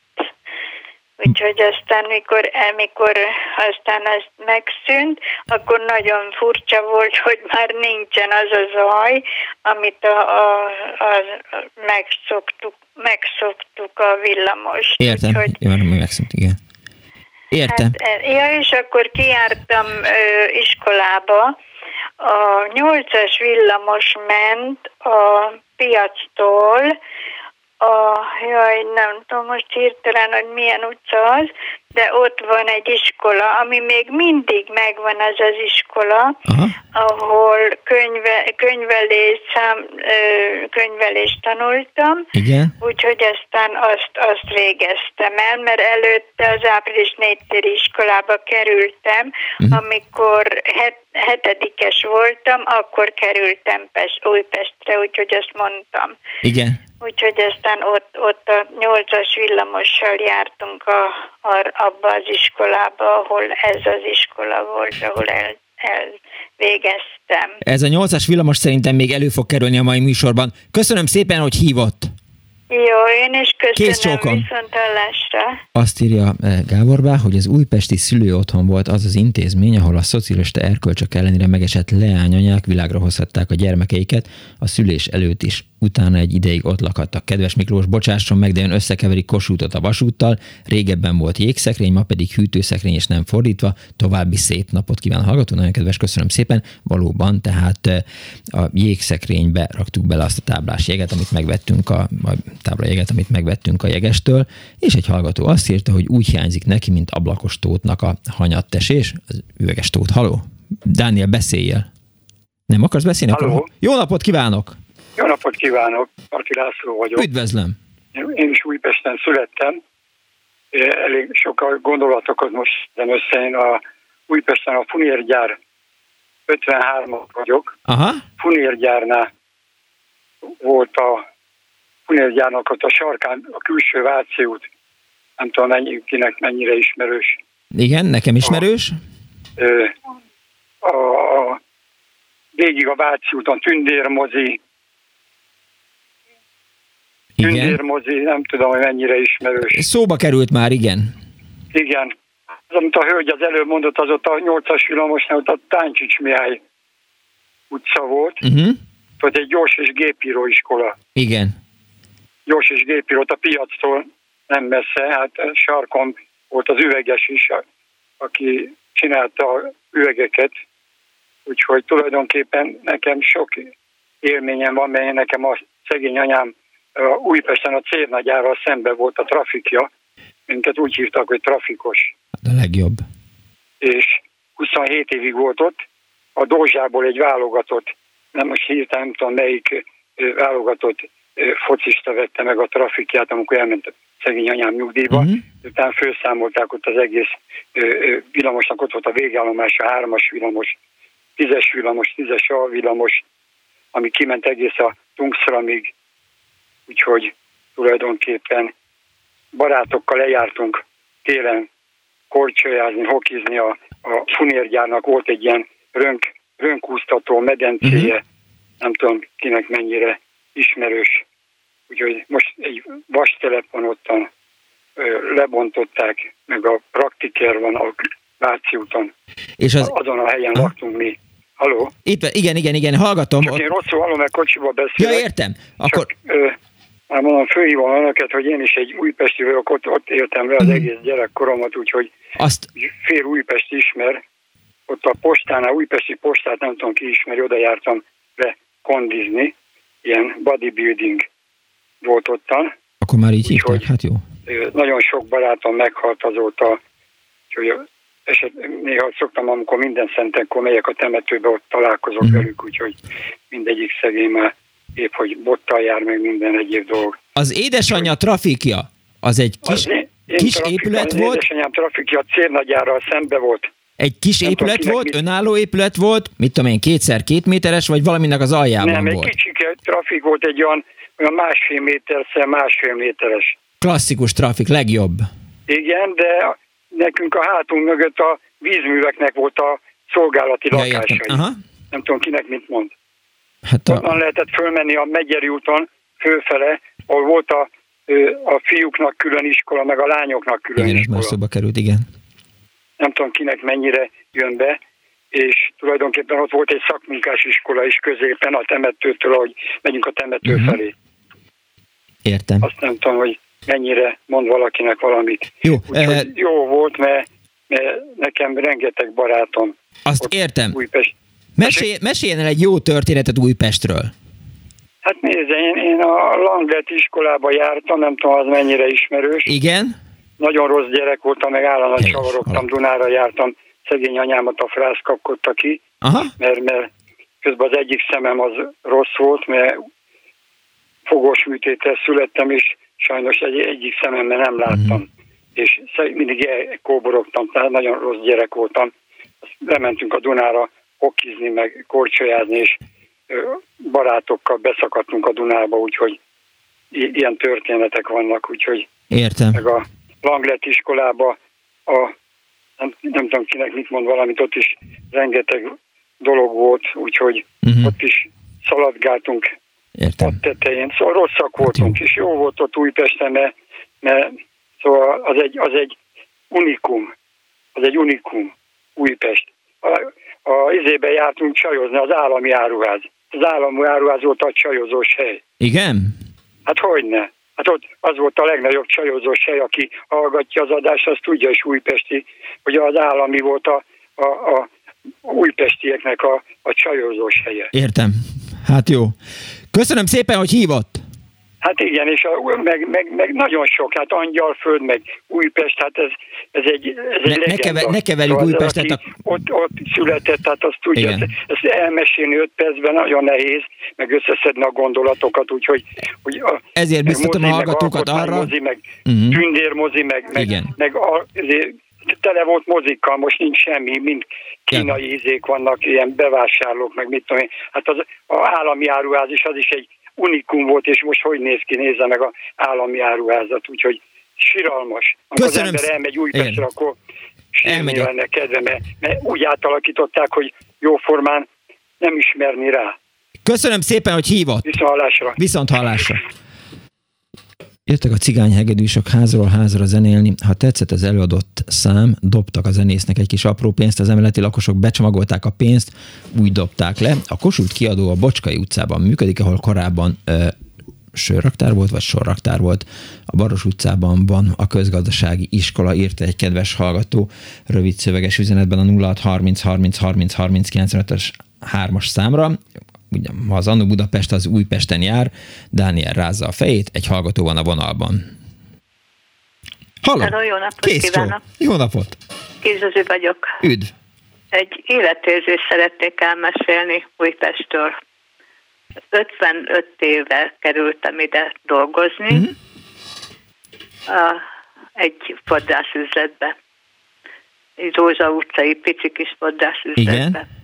Úgyhogy aztán, mikor, mikor aztán ez megszűnt, akkor nagyon furcsa volt, hogy már nincsen az a zaj, amit a, a, a, megszoktuk, megszoktuk a villamos. Értem, Úgyhogy, Jó, megszoktuk, igen. Értem. Hát, ja, és akkor kiártam ö, iskolába, a nyolcas villamos ment a piactól, a, jaj, nem tudom most hirtelen, hogy milyen utca az, de ott van egy iskola, ami még mindig megvan az az iskola, Aha. ahol könyve, könyvelés, szám, könyvelést tanultam, Igen. úgyhogy aztán azt, azt végeztem el, mert előtte az április négytéri iskolába kerültem, uh-huh. amikor het, hetedikes voltam, akkor kerültem Pest, Újpestre, úgyhogy azt mondtam. Igen. Úgyhogy aztán ott, ott a nyolcas villamossal jártunk a, a, abba az iskolába, ahol ez az iskola volt, ahol el, elvégeztem. Ez a nyolcas villamos szerintem még elő fog kerülni a mai műsorban. Köszönöm szépen, hogy hívott. Jó, én is köszönöm, viszont hallásra. Azt írja eh, Gábor Bá, hogy az újpesti szülő otthon volt az az intézmény, ahol a szocialista erkölcsök ellenére megesett leányanyák világra hozhatták a gyermekeiket, a szülés előtt is utána egy ideig ott lakadtak. Kedves Miklós, bocsásson meg, de ön összekeverik Kossuthot a vasúttal, régebben volt jégszekrény, ma pedig hűtőszekrény, és nem fordítva. További szép napot kíván hallgató, nagyon kedves, köszönöm szépen. Valóban, tehát eh, a jégszekrénybe raktuk bele azt a táblás jeget, amit megvettünk a, a táblajeget, amit megvettünk a jegestől, és egy hallgató azt írta, hogy úgy hiányzik neki, mint ablakos tótnak a hanyattesés, az üveges tót. Haló? Dániel, beszéljél. Nem akarsz beszélni? Akkor... Jó napot kívánok! Jó napot kívánok, Marti László vagyok. Üdvözlöm! Én is Újpesten születtem. Elég sok gondolatokat most nem össze. Én a Újpesten a Funérgyár 53 vagyok. Aha. Funérgyárnál volt a Funérgyárnak ott a sarkán a külső Váci út. Nem tudom, mennyi, kinek mennyire ismerős. Igen, nekem ismerős. A, a, a végig a Váci úton tündérmozi, igen. Tündérmozi, nem tudom, hogy mennyire ismerős. Szóba került már, igen. Igen. Az, amit a hölgy az előbb mondott, az ott a 8-as villamosnál, ott a Táncsics Mihály utca volt. Uh-huh. Ott egy gyors és gépíró iskola. Igen. Gyors és gépíró, a piactól nem messze, hát sarkon volt az üveges is, aki csinálta a üvegeket, úgyhogy tulajdonképpen nekem sok élményem van, mert nekem a szegény anyám Újpesten a cérnagyával szembe volt a trafikja, minket úgy hívtak, hogy trafikos. Hát a legjobb. És 27 évig volt ott, a Dózsából egy válogatott, nem most hirtelen nem tudom melyik válogatott focista vette meg a trafikját, amikor elment a szegény anyám nyugdíjba, uh-huh. utána felszámolták ott az egész villamosnak, ott volt a végállomás, a hármas villamos, tízes villamos, tízes A villamos, ami kiment egész a Tungsramig, úgyhogy tulajdonképpen barátokkal lejártunk télen korcsolyázni, hokizni a, a funérgyárnak volt egy ilyen rönk, rönkúztató medencéje, uh-huh. nem tudom kinek mennyire ismerős. Úgyhogy most egy vastelepon ottan ö, lebontották, meg a praktiker van a Váci úton. És az... Azon a helyen Aha. laktunk mi. Haló? Itt, igen, igen, igen, hallgatom. Csak én rosszul hallom, mert kocsiba beszélek. Ja, értem. Akkor... Csak, ö, már mondom, főhívom önöket, hogy én is egy újpesti vagyok, ott, ott éltem le az mm. egész gyerekkoromat, úgyhogy Azt... fél Újpest ismer. Ott a postánál, újpesti postát nem tudom ki ismeri, oda jártam le kondizni, ilyen bodybuilding volt ottan. Akkor már így hívták, hát jó. Nagyon sok barátom meghalt azóta, úgyhogy eset, néha szoktam, amikor minden szentenkor megyek a temetőbe, ott találkozok mm. velük, úgyhogy mindegyik szegény már épp, hogy bottal jár meg minden egyéb dolog. Az édesanyja trafikja, az egy kis, az én, én kis trafik, épület volt? édesanyám trafikja célnagyárral szembe volt. Egy kis nem épület tudom, volt, mit... önálló épület volt, mit tudom én, kétszer két méteres, vagy valaminek az aljában nem, volt? Nem, egy kicsi trafik volt, egy olyan, olyan másfél méterszer másfél méteres. Klasszikus trafik, legjobb. Igen, de nekünk a hátunk mögött a vízműveknek volt a szolgálati ja, lakásai. Aha. Nem tudom kinek mit mond. Hát a... Onnan lehetett fölmenni a Megyeri úton főfele, ahol volt a, a fiúknak külön iskola, meg a lányoknak külön igen, iskola. Igen, ez került, igen. Nem tudom kinek mennyire jön be, és tulajdonképpen ott volt egy szakmunkás iskola is középen a temetőtől, ahogy megyünk a temető uh-huh. felé. Értem. Azt nem tudom, hogy mennyire mond valakinek valamit. Jó, Úgyhogy uh, jó volt, mert, mert nekem rengeteg barátom. Azt értem. Újpest. Mesélj, meséljen el egy jó történetet Újpestről. Hát nézd, én, én a Langlet iskolába jártam, nem tudom, az mennyire ismerős. Igen? Nagyon rossz gyerek voltam, meg állandóan csavarogtam, Dunára jártam, szegény anyámat a frász kapkodta ki, Aha. Mert, mert közben az egyik szemem az rossz volt, mert fogós műtétel születtem, és sajnos egy, egyik szememben nem láttam. Uh-huh. És mindig kóborogtam, tehát nagyon rossz gyerek voltam. Lementünk a Dunára hokizni, meg korcsolyázni, és barátokkal beszakadtunk a Dunába, úgyhogy ilyen történetek vannak, úgyhogy Értem. meg a Langlet iskolába a nem, nem tudom kinek mit mond valamit, ott is rengeteg dolog volt, úgyhogy uh-huh. ott is szaladgáltunk Értem. a tetején. Szóval rosszak voltunk, és jó volt ott Újpesten, mert, mert szóval az egy, az egy unikum, az egy unikum Újpest. A, a izébe jártunk csajozni, az állami áruház. Az állami áruház volt a csajozós hely. Igen? Hát hogyne. Hát ott az volt a legnagyobb csajozós hely, aki hallgatja az adást, az tudja is újpesti, hogy az állami volt a, a, a újpestieknek a, a csajozós helye. Értem. Hát jó. Köszönöm szépen, hogy hívott. Hát igen, és a, meg, meg, meg nagyon sok, hát Angyalföld, meg Újpest, hát ez, ez egy, ez egy ne, kever, ne keverjük Újpestet. A... Ott, ott született, hát azt tudja, ezt, ezt elmesélni öt percben nagyon nehéz, meg összeszedni a gondolatokat, úgyhogy hogy a, ezért biztatom a hallgatókat arra. Mozi, meg uh-huh. tündérmozi, meg, meg, igen. meg a, tele volt mozikkal, most nincs semmi, mind kínai ja. ízék vannak, ilyen bevásárlók, meg mit tudom én. Hát az a állami áruház is, az is egy unikum volt, és most hogy néz ki, nézze meg a állami áruházat, úgyhogy siralmas. Amikor Köszönöm. az ember elmegy Újpestre, akkor sírni lenne kedve, mert, mert úgy átalakították, hogy jóformán nem ismerni rá. Köszönöm szépen, hogy hívott. Viszont hallásra. Viszont hallásra. Jöttek a cigányhegedűsök házról házra zenélni. Ha tetszett az előadott szám, dobtak a zenésznek egy kis apró pénzt, az emeleti lakosok becsomagolták a pénzt, úgy dobták le. A Kossuth kiadó a Bocskai utcában működik, ahol korábban ö, sörraktár volt, vagy sorraktár volt. A Baros utcában van a közgazdasági iskola, írta egy kedves hallgató rövid szöveges üzenetben a 0630 30 30 30 95-ös hármas számra ugye, ha az Annu Budapest az Újpesten jár, Dániel rázza a fejét, egy hallgató van a vonalban. Halló, Hello, jó napot Kész kívánok! Jó napot! Kézöző vagyok. Üdv! Egy életérzést szeretnék elmesélni Újpestről. 55 éve kerültem ide dolgozni, mm-hmm. egy fodrászüzletbe. Egy Rózsa utcai pici kis fodrászüzletbe. Igen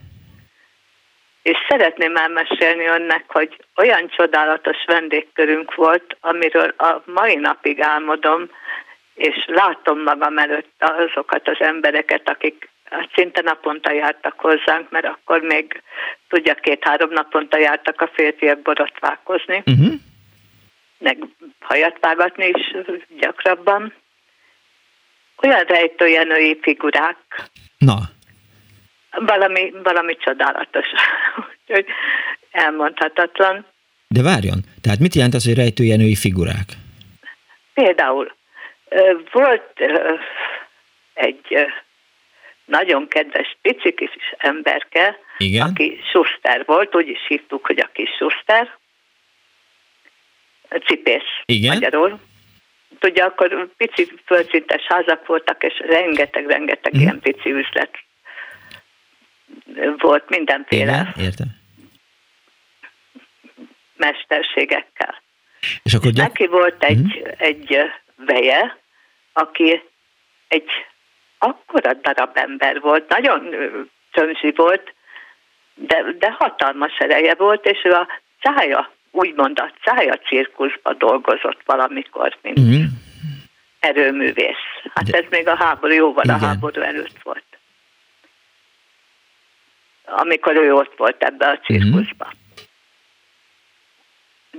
és szeretném elmesélni önnek, hogy olyan csodálatos vendégkörünk volt, amiről a mai napig álmodom, és látom magam előtt azokat az embereket, akik szinte naponta jártak hozzánk, mert akkor még tudja, két-három naponta jártak a férfiak borotválkozni, uh-huh. meg hajat vágatni is gyakrabban. Olyan rejtőjenői figurák. Na. Valami, valami csodálatos, úgyhogy elmondhatatlan. De várjon, tehát mit jelent az, hogy rejtőjenői figurák? Például volt egy nagyon kedves pici kis emberke, Igen? aki Schuster volt, úgy is hívtuk, hogy a kis Schuster, cipész Igen? magyarul. Tudja, akkor pici földszintes házak voltak, és rengeteg-rengeteg mm. ilyen pici üzlet volt mindenféle. Igen, értem. Mesterségekkel. És akkor gyak... Neki volt egy, mm. egy veje, aki egy akkora darab ember volt, nagyon tömzsi volt, de, de hatalmas ereje volt, és ő a cája, úgymond a cája cirkuszba dolgozott valamikor, mint mm. erőművész. Hát de... ez még a háború, jóval Igen. a háború előtt volt. Amikor ő ott volt ebbe a cirkuszba. Mm.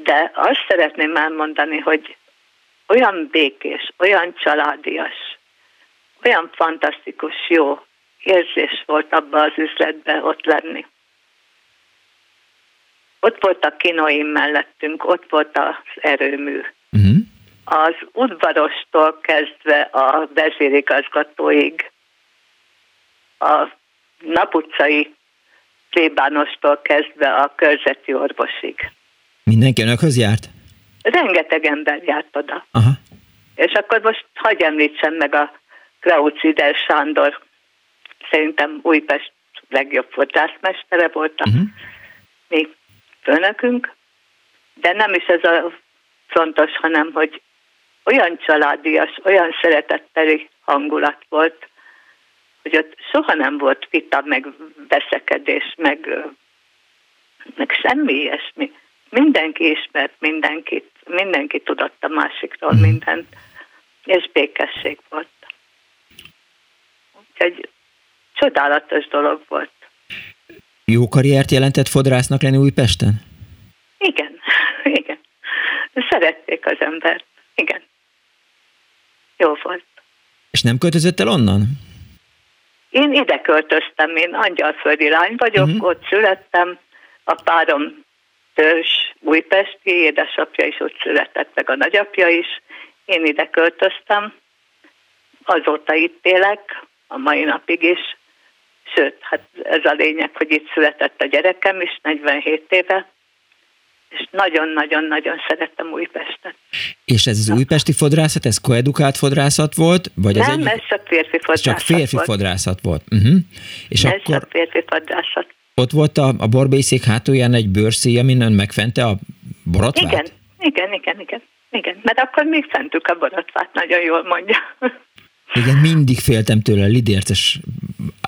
De azt szeretném elmondani, hogy olyan békés, olyan családias, olyan fantasztikus, jó érzés volt abban az üzletben ott lenni. Ott volt a kinoim mellettünk, ott volt az erőmű. Uh-huh. Az udvarostól kezdve a vezérigazgatóig, a naputcai plébánostól kezdve a körzeti orvosig. Mindenki önökhöz járt? rengeteg ember járt oda. Aha. És akkor most hagyj említsem meg a Kraucider Sándor, szerintem Újpest legjobb fodrászmestere volt a uh-huh. mi főnökünk, de nem is ez a fontos, hanem hogy olyan családias, olyan szeretetteli hangulat volt, hogy ott soha nem volt vita, meg veszekedés, meg, meg semmi ilyesmi. Mindenki ismert mindenkit mindenki tudott a másikról mm. mindent, és békesség volt. Úgyhogy csodálatos dolog volt. Jó karriert jelentett fodrásznak lenni Újpesten? Igen, igen. Szerették az embert. Igen. Jó volt. És nem költözött el onnan? Én ide költöztem, én angyalföldi lány vagyok, uh-huh. ott születtem, a párom törzs újpesti, édesapja is ott született, meg a nagyapja is. Én ide költöztem, azóta itt élek, a mai napig is. Sőt, hát ez a lényeg, hogy itt született a gyerekem is, 47 éve, és nagyon-nagyon-nagyon szerettem Újpestet. És ez az újpesti fodrászat, ez koedukált fodrászat volt? Vagy Nem, ez, egy... ez csak férfi fodrászat csak férfi volt. fodrászat volt. Uh-huh. És ez akkor... csak férfi fodrászat. Ott volt a, a borbészék hátulján egy bőrszíj, amin ön megfente a borotvát? Igen, igen, igen, igen. Igen, mert akkor még fentük a borotvát, nagyon jól mondja. Igen, mindig féltem tőle, lidérces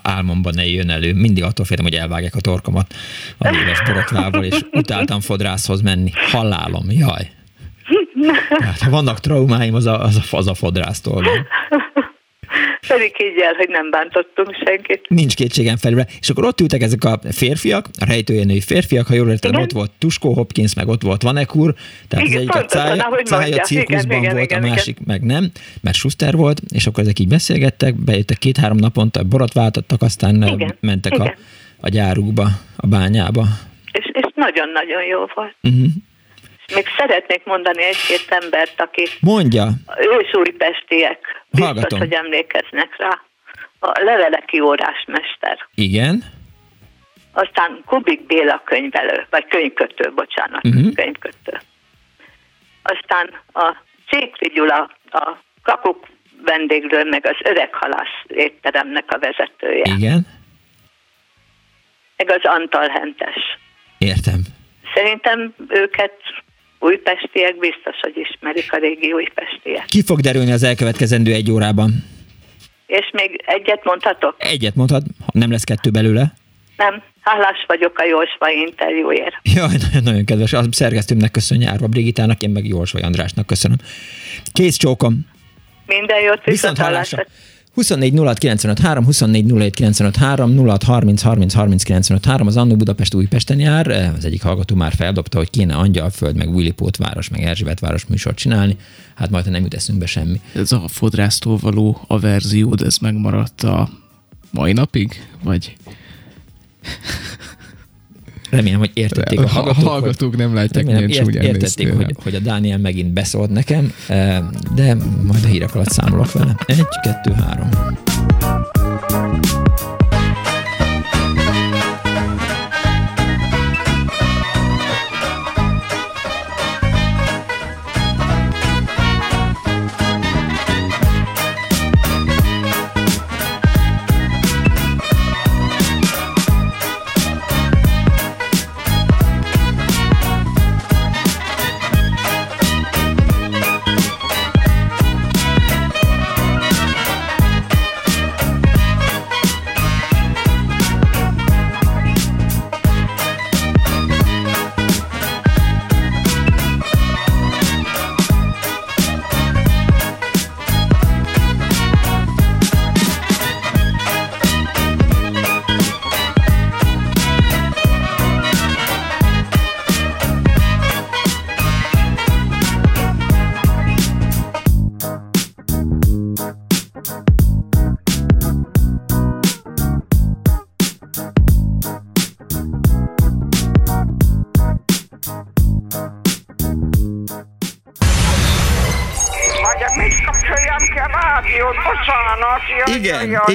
álmomban ne jön elő. Mindig attól féltem, hogy elvágják a torkomat a éves borotvával, és utáltam fodrászhoz menni. Halálom, jaj. Tehát, ha vannak traumáim, az a, az a, az a fodrásztól. Pedig így el, hogy nem bántottunk senkit. Nincs kétségem felül. És akkor ott ültek ezek a férfiak, a rejtőjenői férfiak, ha jól értem, ott volt Tuskó Hopkins, meg ott volt Vanekur, tehát igen, az egyik a cája, cája cirkuszban igen, volt, igen, a másik igen. meg nem, mert Schuster volt, és akkor ezek így beszélgettek, bejöttek két-három naponta, borot váltottak, aztán igen, mentek igen. A, a gyárukba, a bányába. És, és nagyon-nagyon jó volt. Uh-huh. Még szeretnék mondani egy-két embert, aki... Mondja. Ős újpestiek. Biztos, Hallgatom. hogy emlékeznek rá. A leveleki órásmester. Igen. Aztán Kubik Béla könyvelő, vagy könyvkötő, bocsánat, uh-huh. könyvkötő. Aztán a Cékli Gyula, a kakuk vendéglő, meg az öreg halász étteremnek a vezetője. Igen. Meg az Antal Hentes. Értem. Szerintem őket újpestiek biztos, hogy ismerik a régi újpestiek. Ki fog derülni az elkövetkezendő egy órában? És még egyet mondhatok? Egyet mondhat, nem lesz kettő belőle. Nem, hálás vagyok a Jósva interjúért. Jaj, nagyon, nagyon kedves. A szerkesztőmnek köszönjük Árva Brigitának, én meg Jósva Andrásnak köszönöm. Kész csókom. Minden jót, viszont hallásra. 24 06 95 24 07 95 06 30 30 30 95 az Annó Budapest Újpesten jár, az egyik hallgató már feldobta, hogy kéne Angyalföld, meg Willipót város, meg Erzsébet város műsort csinálni, hát majd nem jut eszünkbe semmi. Ez a fodrásztól való averziód, ez megmaradt a mai napig, vagy... Remélem, hogy értették a hallgatók. A hallgatók hogy, nem látják, remélem, ért, értették, hogy, hogy a Dániel megint beszólt nekem, eh, de majd a hírek alatt számolok vele. Egy, kettő, három.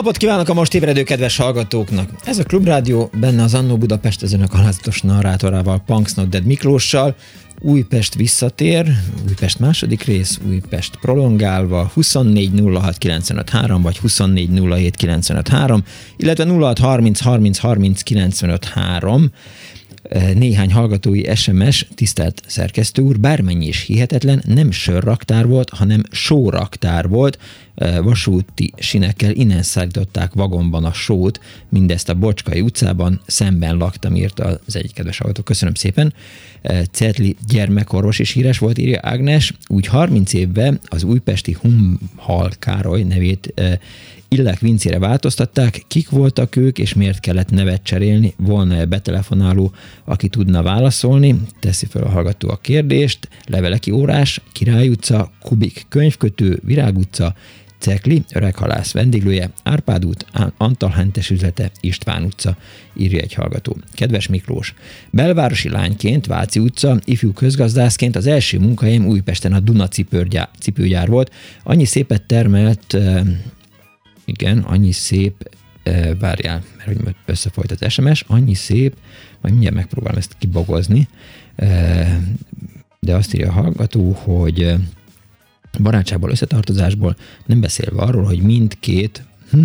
Napot kívánok a most ébredő kedves hallgatóknak! Ez a Klubrádió, benne az Annó Budapest az önök alázatos narrátorával, Punks Not Dead Miklóssal. Újpest visszatér, Újpest második rész, Újpest prolongálva, 24 06 95 3, vagy 24 07 95 3, illetve 06 30 30 30 95 3 néhány hallgatói SMS, tisztelt szerkesztő úr, bármennyi is hihetetlen, nem sörraktár volt, hanem sóraktár volt, vasúti sinekkel innen szállították vagomban a sót, mindezt a Bocskai utcában, szemben laktam, írta az egyik kedves hallgató. Köszönöm szépen. Cetli gyermekorvos is híres volt, írja Ágnes. Úgy 30 évben az újpesti Humhal Károly nevét Illek vincére változtatták, kik voltak ők, és miért kellett nevet cserélni, volna-e betelefonáló, aki tudna válaszolni, teszi fel a hallgató a kérdést, Leveleki órás, Király utca, Kubik könyvkötő, Virág utca, Cekli, öreghalász vendéglője, Árpád út, Antal Hentes üzlete, István utca, írja egy hallgató. Kedves Miklós, belvárosi lányként, Váci utca, ifjú közgazdászként az első munkahelyem Újpesten a Duna cipőgyár, volt. Annyi szépet termelt igen, annyi szép, uh, várjál, mert hogy összefolyt az SMS, annyi szép, majd mindjárt megpróbálom ezt kibogozni, uh, de azt írja a hallgató, hogy barátságból, összetartozásból, nem beszélve arról, hogy mindkét hm,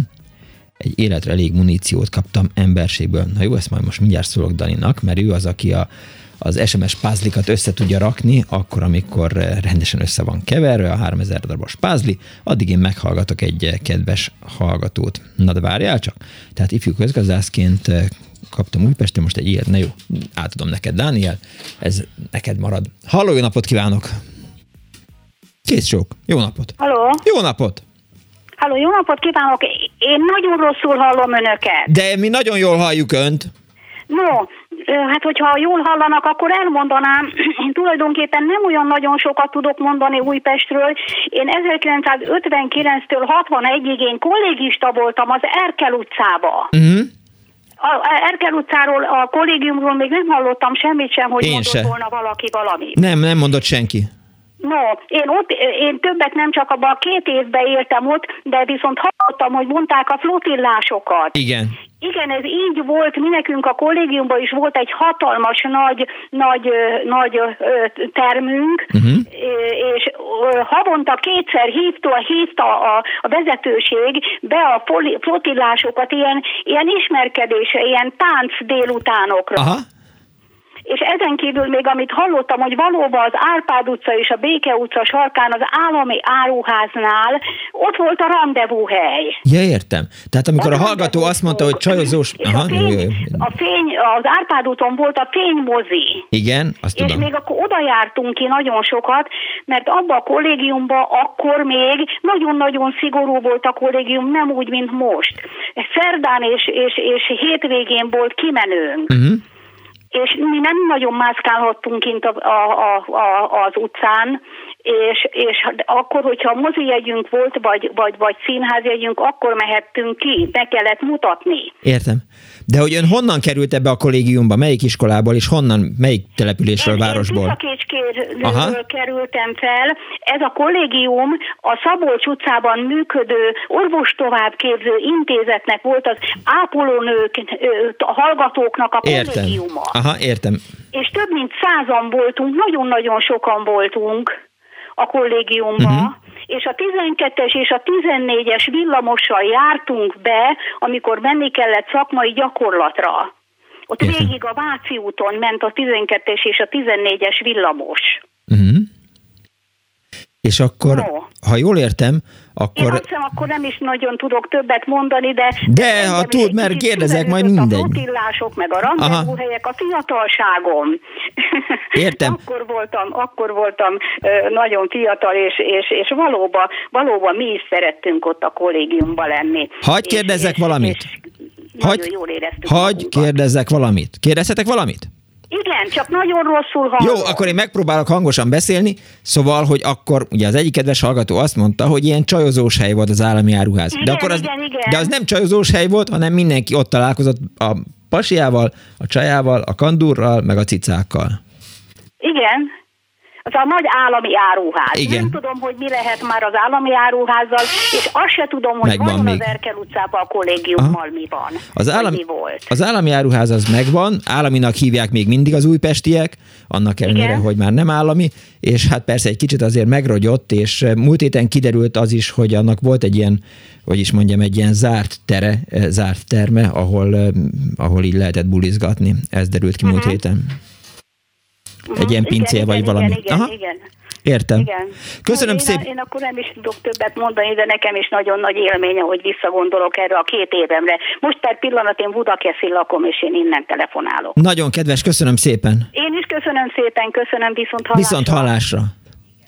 egy életre elég muníciót kaptam emberségből. Na jó, ezt majd most mindjárt szólok Daninak, mert ő az, aki a az SMS pázlikat össze tudja rakni, akkor, amikor eh, rendesen össze van keverve a 3000 darabos pázli, addig én meghallgatok egy eh, kedves hallgatót. Na de várjál csak. Tehát ifjú közgazdászként eh, kaptam Újpesten most egy ilyet, na jó, átadom neked, Dániel, ez neked marad. Halló, jó napot kívánok! Kész sok. Jó napot! Halló! Jó napot! Halló, jó napot kívánok! Én nagyon rosszul hallom önöket. De mi nagyon jól halljuk önt. No, hát hogyha jól hallanak, akkor elmondanám, én tulajdonképpen nem olyan nagyon sokat tudok mondani Újpestről. Én 1959-től 61-ig én kollégista voltam az Erkel utcába. Uh-huh. A Erkel utcáról, a kollégiumról még nem hallottam semmit sem, hogy Én mondott se. volna valaki valamit. Nem, nem mondott senki. No, én ott, én többet nem csak abban a két évben éltem ott, de viszont hallottam, hogy mondták a flotillásokat. Igen. Igen, ez így volt, mi nekünk a kollégiumban is volt egy hatalmas nagy, nagy, nagy termünk, uh-huh. és havonta kétszer hívta, hívta a, a vezetőség be a flotillásokat ilyen, ilyen ismerkedése, ilyen tánc délutánokra. Aha és ezen kívül még amit hallottam, hogy valóban az Árpád utca és a Béke utca sarkán az állami áruháznál ott volt a rendezvúhely. Ja, értem. Tehát amikor a, a hallgató azt mondta, hogy csajozós... Aha, a, fény, a fény, az Árpád úton volt a fénymozi. Igen, azt És tudom. még akkor oda jártunk ki nagyon sokat, mert abba a kollégiumban akkor még nagyon-nagyon szigorú volt a kollégium, nem úgy, mint most. Szerdán és, és, és hétvégén volt kimenőnk. Uh-huh és mi nem nagyon mászkálhattunk kint a, a, a, az utcán, és, és akkor, hogyha mozijegyünk volt, vagy, vagy, vagy színházjegyünk, akkor mehettünk ki, be kellett mutatni. Értem. De hogy ön honnan került ebbe a kollégiumba, melyik iskolából, és honnan, melyik településről, én, városból? Én kerültem fel. Ez a kollégium a Szabolcs utcában működő orvostovábbképző intézetnek volt az ápolónők, a hallgatóknak a kollégiuma. Értem. Aha, értem. És több mint százan voltunk, nagyon-nagyon sokan voltunk a kollégiumba, uh-huh. És a 12-es és a 14-es villamossal jártunk be, amikor menni kellett szakmai gyakorlatra. Ott Értem. végig a Váci úton ment a 12-es és a 14-es villamos. Uh-huh. És akkor, no. ha jól értem, akkor... Én azt hiszem, akkor nem is nagyon tudok többet mondani, de... De, ha tud, mert kérdezek, majd mindegy. A flotillások, meg a rendezvúhelyek, a fiatalságom. Értem. akkor voltam, akkor voltam nagyon fiatal, és, és, és valóban, valóban mi is szerettünk ott a kollégiumban lenni. Hagy kérdezzek és, valamit. És, és hagy, jól Hagy kérdezzek valamit. Kérdezhetek valamit? Igen, csak nagyon rosszul hallom. Jó, akkor én megpróbálok hangosan beszélni, szóval, hogy akkor ugye az egyik kedves hallgató azt mondta, hogy ilyen csajozós hely volt az állami áruház. Igen, de, akkor az, igen, igen. de az nem csajozós hely volt, hanem mindenki ott találkozott a pasiával, a csajával, a kandurral, meg a cicákkal. Igen. Az a nagy állami áruház. Igen. Nem tudom, hogy mi lehet már az állami áruházzal, és azt se tudom, hogy megvan vajon még. az Erkel utcában a kollégiummal Aha. mi van. Az, állami, mi volt. az állami áruház az megvan, államinak hívják még mindig az újpestiek, annak ellenére, Igen. hogy már nem állami, és hát persze egy kicsit azért megrogyott, és múlt héten kiderült az is, hogy annak volt egy ilyen hogy is mondjam, egy ilyen zárt tere, zárt terme, ahol, ahol így lehetett bulizgatni. Ez derült ki uh-huh. múlt héten. Egy ilyen pincél igen, vagy igen, valami. Igen, Aha. igen. Értem. Igen. Köszönöm én, szépen. Én akkor nem is tudok többet mondani, de nekem is nagyon nagy élménye, hogy visszagondolok erre a két évemre. Most per pillanat én Budakeszin lakom, és én innen telefonálok. Nagyon kedves, köszönöm szépen. Én is köszönöm szépen, köszönöm viszont hallásra. Viszont hallásra.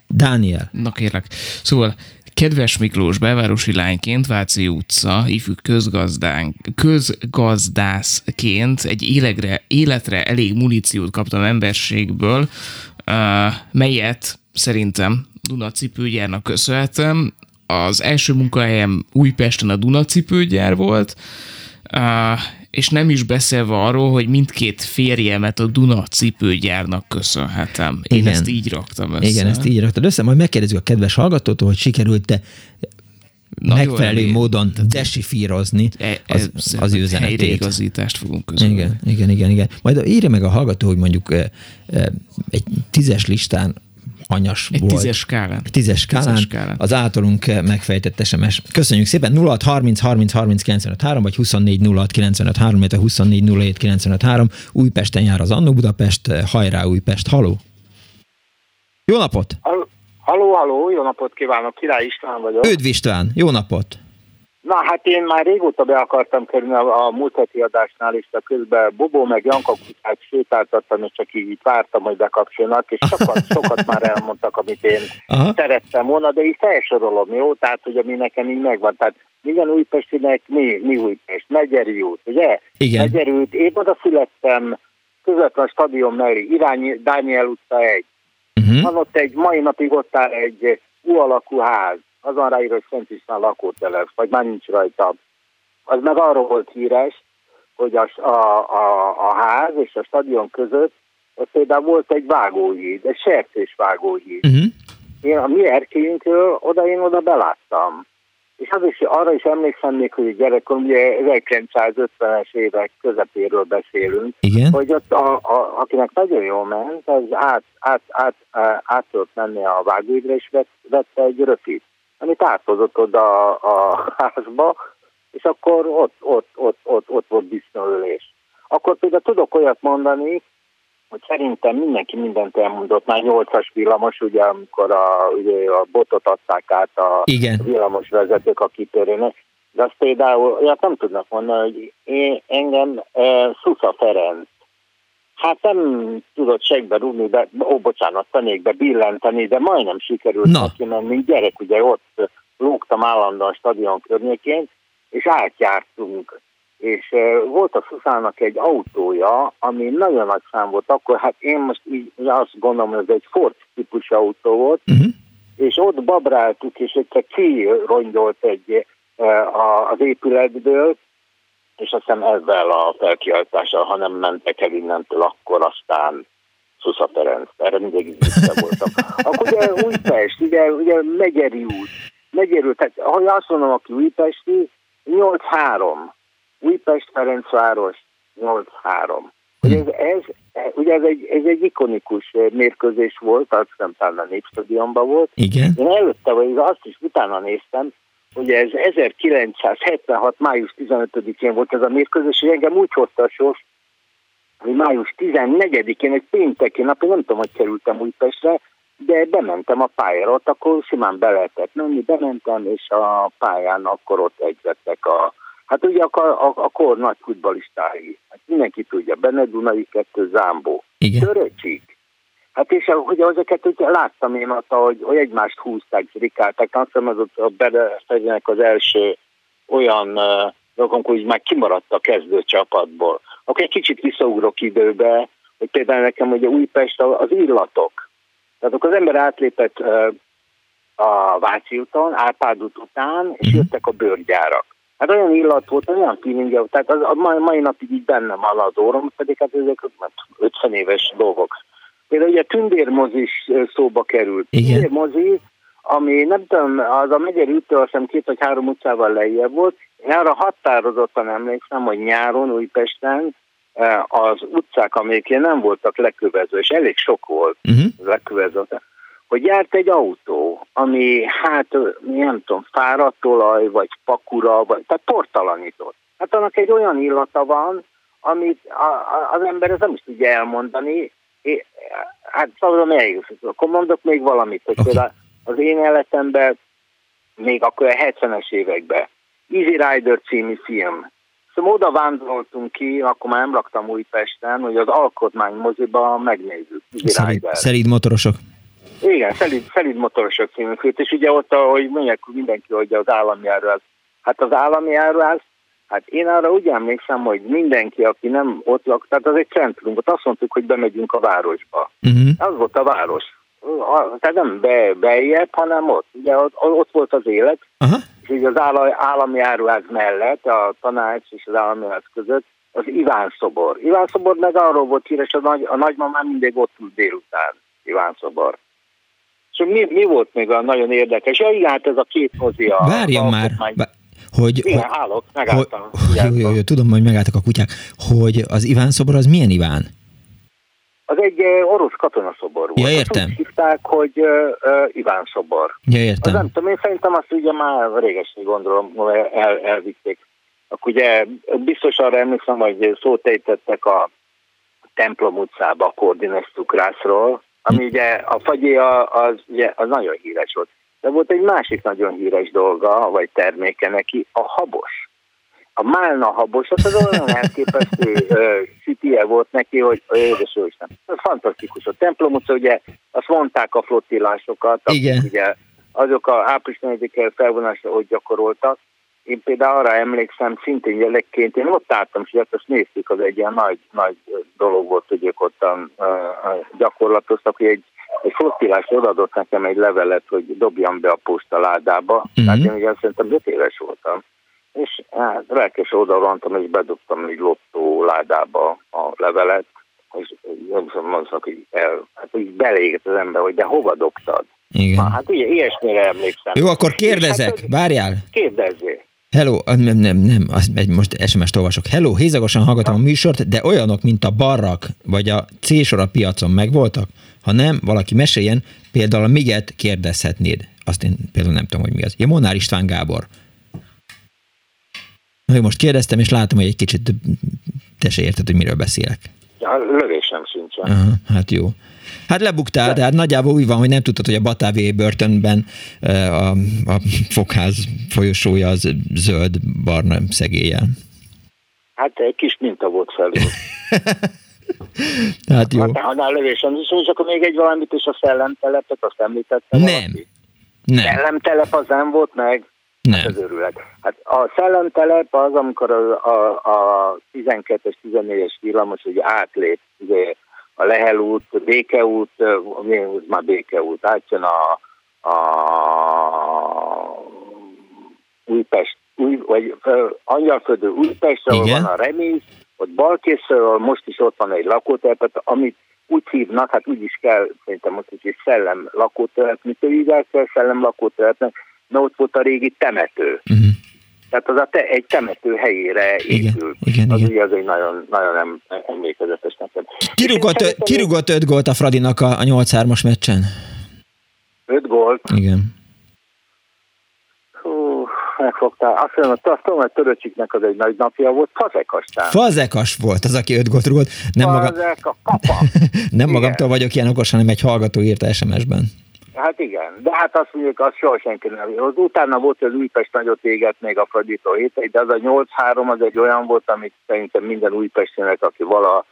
Dániel. Na kérlek. Szóval Kedves Miklós, belvárosi lányként, Váci utca, ifjú közgazdánk, közgazdászként egy életre, életre elég muníciót kaptam emberségből, melyet szerintem Duna cipőgyárnak köszönhetem. Az első munkahelyem Újpesten a Duna cipőgyár volt, és nem is beszélve arról, hogy mindkét férjemet a Duna cipőgyárnak köszönhetem. Én Igen. ezt így raktam össze. Igen, ezt így raktad össze. Majd megkérdezzük a kedves hallgatótól, hogy sikerült-e Na megfelelő jó, módon desifírozni e- az, az ő üzenetét. Helyreigazítást fogunk közölni. Igen, igen, igen, igen. Majd írja meg a hallgató, hogy mondjuk egy tízes listán anyas egy volt. Tízes skálán. Egy tízes skálán. Tízes skálán. Az általunk megfejtett SMS. Köszönjük szépen. 06 30 30 30 95 3, vagy 24 06 95 3, illetve 24 07 95 3. Újpesten jár az Annó Budapest. Hajrá Újpest. Haló! Jó napot! Halló, halló, jó napot kívánok, Király István vagyok. Üdv István, jó napot! Na hát én már régóta be akartam kerülni a, a múlt heti adásnál is, de közben Bobó meg Janka kutyát sétáltattam, és csak így vártam, hogy bekapcsolnak, és sokat, sokat már elmondtak, amit én Aha. szerettem volna, de így felsorolom, jó? Tehát, hogy ami nekem így megvan. Tehát minden újpestinek mi, mi Újpest? Megyeri út, ugye? Igen. Megyeri út, én oda születtem, közvetlen a stadion mellé, irány Dániel utca egy. Uh-huh. Van ott egy, mai napig ott áll egy U alakú ház azon ráírva, hogy Szent István lakótelep, vagy már nincs rajta. Az meg arról volt híres, hogy a, a, a, a ház és a stadion között ott például volt egy vágóhíd, egy sertés vágóhíd. Uh-huh. Én a mi erkélyünkről oda én oda beláttam. És az is, arra is emlékszem még, hogy gyerekkorom, ugye 1950-es évek közepéről beszélünk, Igen? hogy ott a, a, akinek nagyon jól ment, az át, át, át, át, át tudott menni a vágóidra, és vett, vette egy röpit amit áthozott oda a házba, és akkor ott, ott, ott, ott, ott volt disznóölés. Akkor például tudok olyat mondani, hogy szerintem mindenki mindent elmondott, már nyolcas villamos, ugye, amikor a, ugye, a botot adták át a Igen. villamos vezetők a kitörőnek, de azt például olyat nem tudnak mondani, hogy én, engem e, Szusza Ferenc Hát nem tudott segbe rúgni, de, ó, bocsánat, tanékbe billenteni, de majdnem sikerült Na. neki menni. Gyerek, ugye ott lógtam állandóan a stadion környékén, és átjártunk. És uh, volt a Szuszának egy autója, ami nagyon nagy szám volt akkor, hát én most így azt gondolom, hogy ez egy Ford típusú autó volt, uh-huh. és ott babráltuk, és egyszer kirongyolt egy uh, az épületből, és azt hiszem ezzel a felkiáltással, ha nem mentek el innentől, akkor aztán Szusza Ferenc, erre mindig vissza voltam. Akkor ugye Újpest, ugye, ugye Megyeri út, Megyeri út, tehát ha azt mondom, aki Újpesti, 8-3, Újpest Ferencváros 8-3. Ugye ez, ez, ugye ez egy, ez egy ikonikus mérkőzés volt, azt hiszem talán a Népstadionban volt. Igen. Én előtte, vagy azt is utána néztem, Ugye ez 1976. május 15-én volt ez a mérkőzés, és engem úgy hozta a sors, hogy május 14-én, egy pénteki nap, én nem tudom, hogy kerültem Újpestre, de bementem a pályára, ott akkor simán be lehetett menni, bementem, és a pályán akkor ott egyzettek a, hát ugye a, a, a kor nagy futbalistái. Hát mindenki tudja, Bene Dunai kettő, Zámbó, Töröcsik, Hát és hogy ezeket hogy láttam én ott, hogy, hogy egymást húzták, rikálták. Azt hiszem, az a Bedesztegyenek az első olyan dolgok, hogy már kimaradt a kezdő csapatból. Akkor egy kicsit visszaugrok időbe, hogy például nekem ugye Újpest az illatok. Tehát akkor az ember átlépett a Váci úton, Árpád után, és mhm. jöttek a bőrgyárak. Hát olyan illat volt, olyan feeling tehát az, a mai, mai napig így bennem áll az órom, pedig hát ezek 50 éves dolgok. Például ugye tündérmozi is szóba került. Igen. Tündérmozi, ami nem tudom, az a megyeri úttól azt két vagy három utcával lejjebb volt. Én arra határozottan emlékszem, hogy nyáron Újpesten az utcák, amelyek nem voltak lekövező, és elég sok volt uh-huh. lekövező, hogy járt egy autó, ami hát nem tudom, fáradt olaj, vagy pakura, vagy, tehát portalanított. Hát annak egy olyan illata van, amit a, a, az ember ez nem is tudja elmondani, É, hát szóval eljussz. Akkor mondok még valamit, hogy okay. például az én életemben még akkor a 70-es években Easy Rider című film. Szóval oda vándoroltunk ki, akkor már nem laktam Újpesten, hogy az alkotmány moziba megnézzük. Rider. szelíd motorosok. Igen, szelíd, szelíd motorosok című. És ugye ott, ahogy mondják, mindenki, hogy az állami járuház. Hát az állami járuház Hát én arra úgy emlékszem, hogy mindenki, aki nem ott lak, tehát az egy centrum, ott azt mondtuk, hogy bemegyünk a városba. Uh-huh. Az volt a város. Tehát nem be, bejebb, hanem ott. Ugye ott, ott volt az élet, uh-huh. és így az állami áruház mellett, a tanács és az állami áruház között az Iván szobor. Iván szobor meg arról volt híres, a, nagy, a nagymamám mindig ott ült délután, Iván szobor. És mi, mi volt még a nagyon érdekes? Ja, igen, hát ez a két mozi a... Várjon már, hogy... Igen, hogy, állok, megálltam. Hogy, jó, jó, jó, tudom, hogy megálltak a kutyák. Hogy az Iván szobor az milyen Iván? Az egy uh, orosz katonaszobor volt. Ja, értem. Azt hívták, hogy uh, uh, Iván szobor. Ja, értem. Az nem tudom, én szerintem azt ugye már régesni gondolom, el, elvitték. Akkor ugye biztos arra emlékszem, hogy szót ejtettek a templom utcába a koordinesz cukrászról, ami hm. ugye a fagyé az, ugye, az nagyon híres volt. De volt egy másik nagyon híres dolga, vagy terméke neki, a habos. A málna habos, az olyan elképesztő sütie volt neki, hogy édes Isten. Ez fantasztikus. A templom utca, ugye, azt mondták a flottilásokat, Igen. ugye azok a április 4 felvonásra, hogy gyakoroltak, én például arra emlékszem, szintén gyerekként, én ott álltam, és azt néztük, az egy ilyen nagy, nagy dolog volt, hogy ők ottan uh, gyakorlatoztak, hogy egy, egy flottilás odaadott nekem egy levelet, hogy dobjam be a postaládába. Mm-hmm. Tehát én ugye szerintem 5 éves voltam. És hát lelkes odarontam, és bedobtam egy lottó ládába a levelet, és nem mondtak, hogy el, hát így belégett az ember, hogy de hova dobtad? Igen. Na, hát ugye ilyesmire emlékszem. Jó, akkor kérdezek, hát, várjál. Kérdezzél. Hello, nem, nem, nem, azt, most SMS-t olvasok. Hello, hézagosan hallgatom a műsort, de olyanok, mint a barrak, vagy a C-sor a piacon megvoltak? Ha nem, valaki meséljen, például a Miget kérdezhetnéd. Azt én például nem tudom, hogy mi az. Ja, Monár István Gábor. Na, most kérdeztem, és látom, hogy egy kicsit te se érted, hogy miről beszélek. Ja, lövésem sincsen. Aha, hát jó. Hát lebuktál, de hát nagyjából úgy van, hogy nem tudtad, hogy a Batávé börtönben a, a fogház folyosója az zöld-barna szegélyen. Hát egy kis minta volt felül. hát jó. Hát, annál lövésem, és akkor még egy valamit, és a szellemtelepet, azt említettem. Nem. Valaki? Nem. Szellemtelep az nem volt meg? Nem. Hát az örület. Hát a szellemtelep az, amikor a, a, a 12-es, 14-es villamos ugye átlép, ugye a Lehel út, Békeút, milyen út már Békeút, átjön a, a Újpest, új, vagy Angyalföldő Újpest, ahol van a remény, ott balkészről most is ott van egy lakótelepet, amit úgy hívnak, hát úgy is kell, szerintem most is egy szellem lakótelep, mit hívják kell szellem lakótelepnek, mert ott volt a régi temető. Uh-huh. Tehát az a te, egy temető helyére épül. Igen, az igen. ugye az egy nagyon, nagyon em, emlékezetes nekem. Kirugott, kirugott öt gólt a Fradinak a, a 8-3-as meccsen? Öt gólt? Igen. Hú, megfogtál. Azt mondom, azt tudom, hogy Töröcsiknek az egy nagy napja volt, Fazekastán. Fazekas volt az, aki öt gólt rúgott. Nem, maga... Nem magamtól vagyok ilyen okos, hanem egy hallgató írta SMS-ben. Hát igen, de hát azt mondjuk, az soha senki nem. Az utána volt, hogy az Újpest nagyot éget még a Fradító hétig, de az a 8-3 az egy olyan volt, amit szerintem minden újpestinek, aki vala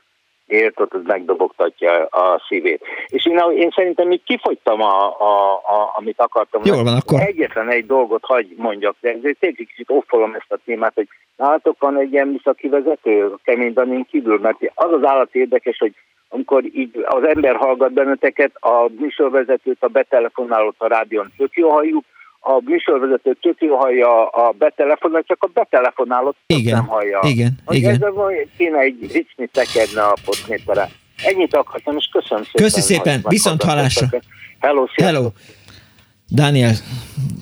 ért, ott az megdobogtatja a szívét. És én, én szerintem még kifogytam, a, a, a, amit akartam. Jól van, akkor. Egyetlen egy dolgot hagy mondjak, de ezért tényleg kicsit offolom ezt a témát, hogy nálatok van egy ilyen műszaki vezető, kemény Danin kívül, mert az az állat érdekes, hogy amikor így az ember hallgat benneteket, a műsorvezetőt, a betelefonálót a rádión tök jó halljuk, a műsorvezető tök jó hallja a betelefonálót, csak a betelefonálót igen, nem hallja. Igen, hogy igen. Ezzel kéne egy ricni tekedne a potmétere. Ennyit akartam, és köszönöm szépen. Köszi szépen, viszont hallásra. Hello, Hello. Dániel,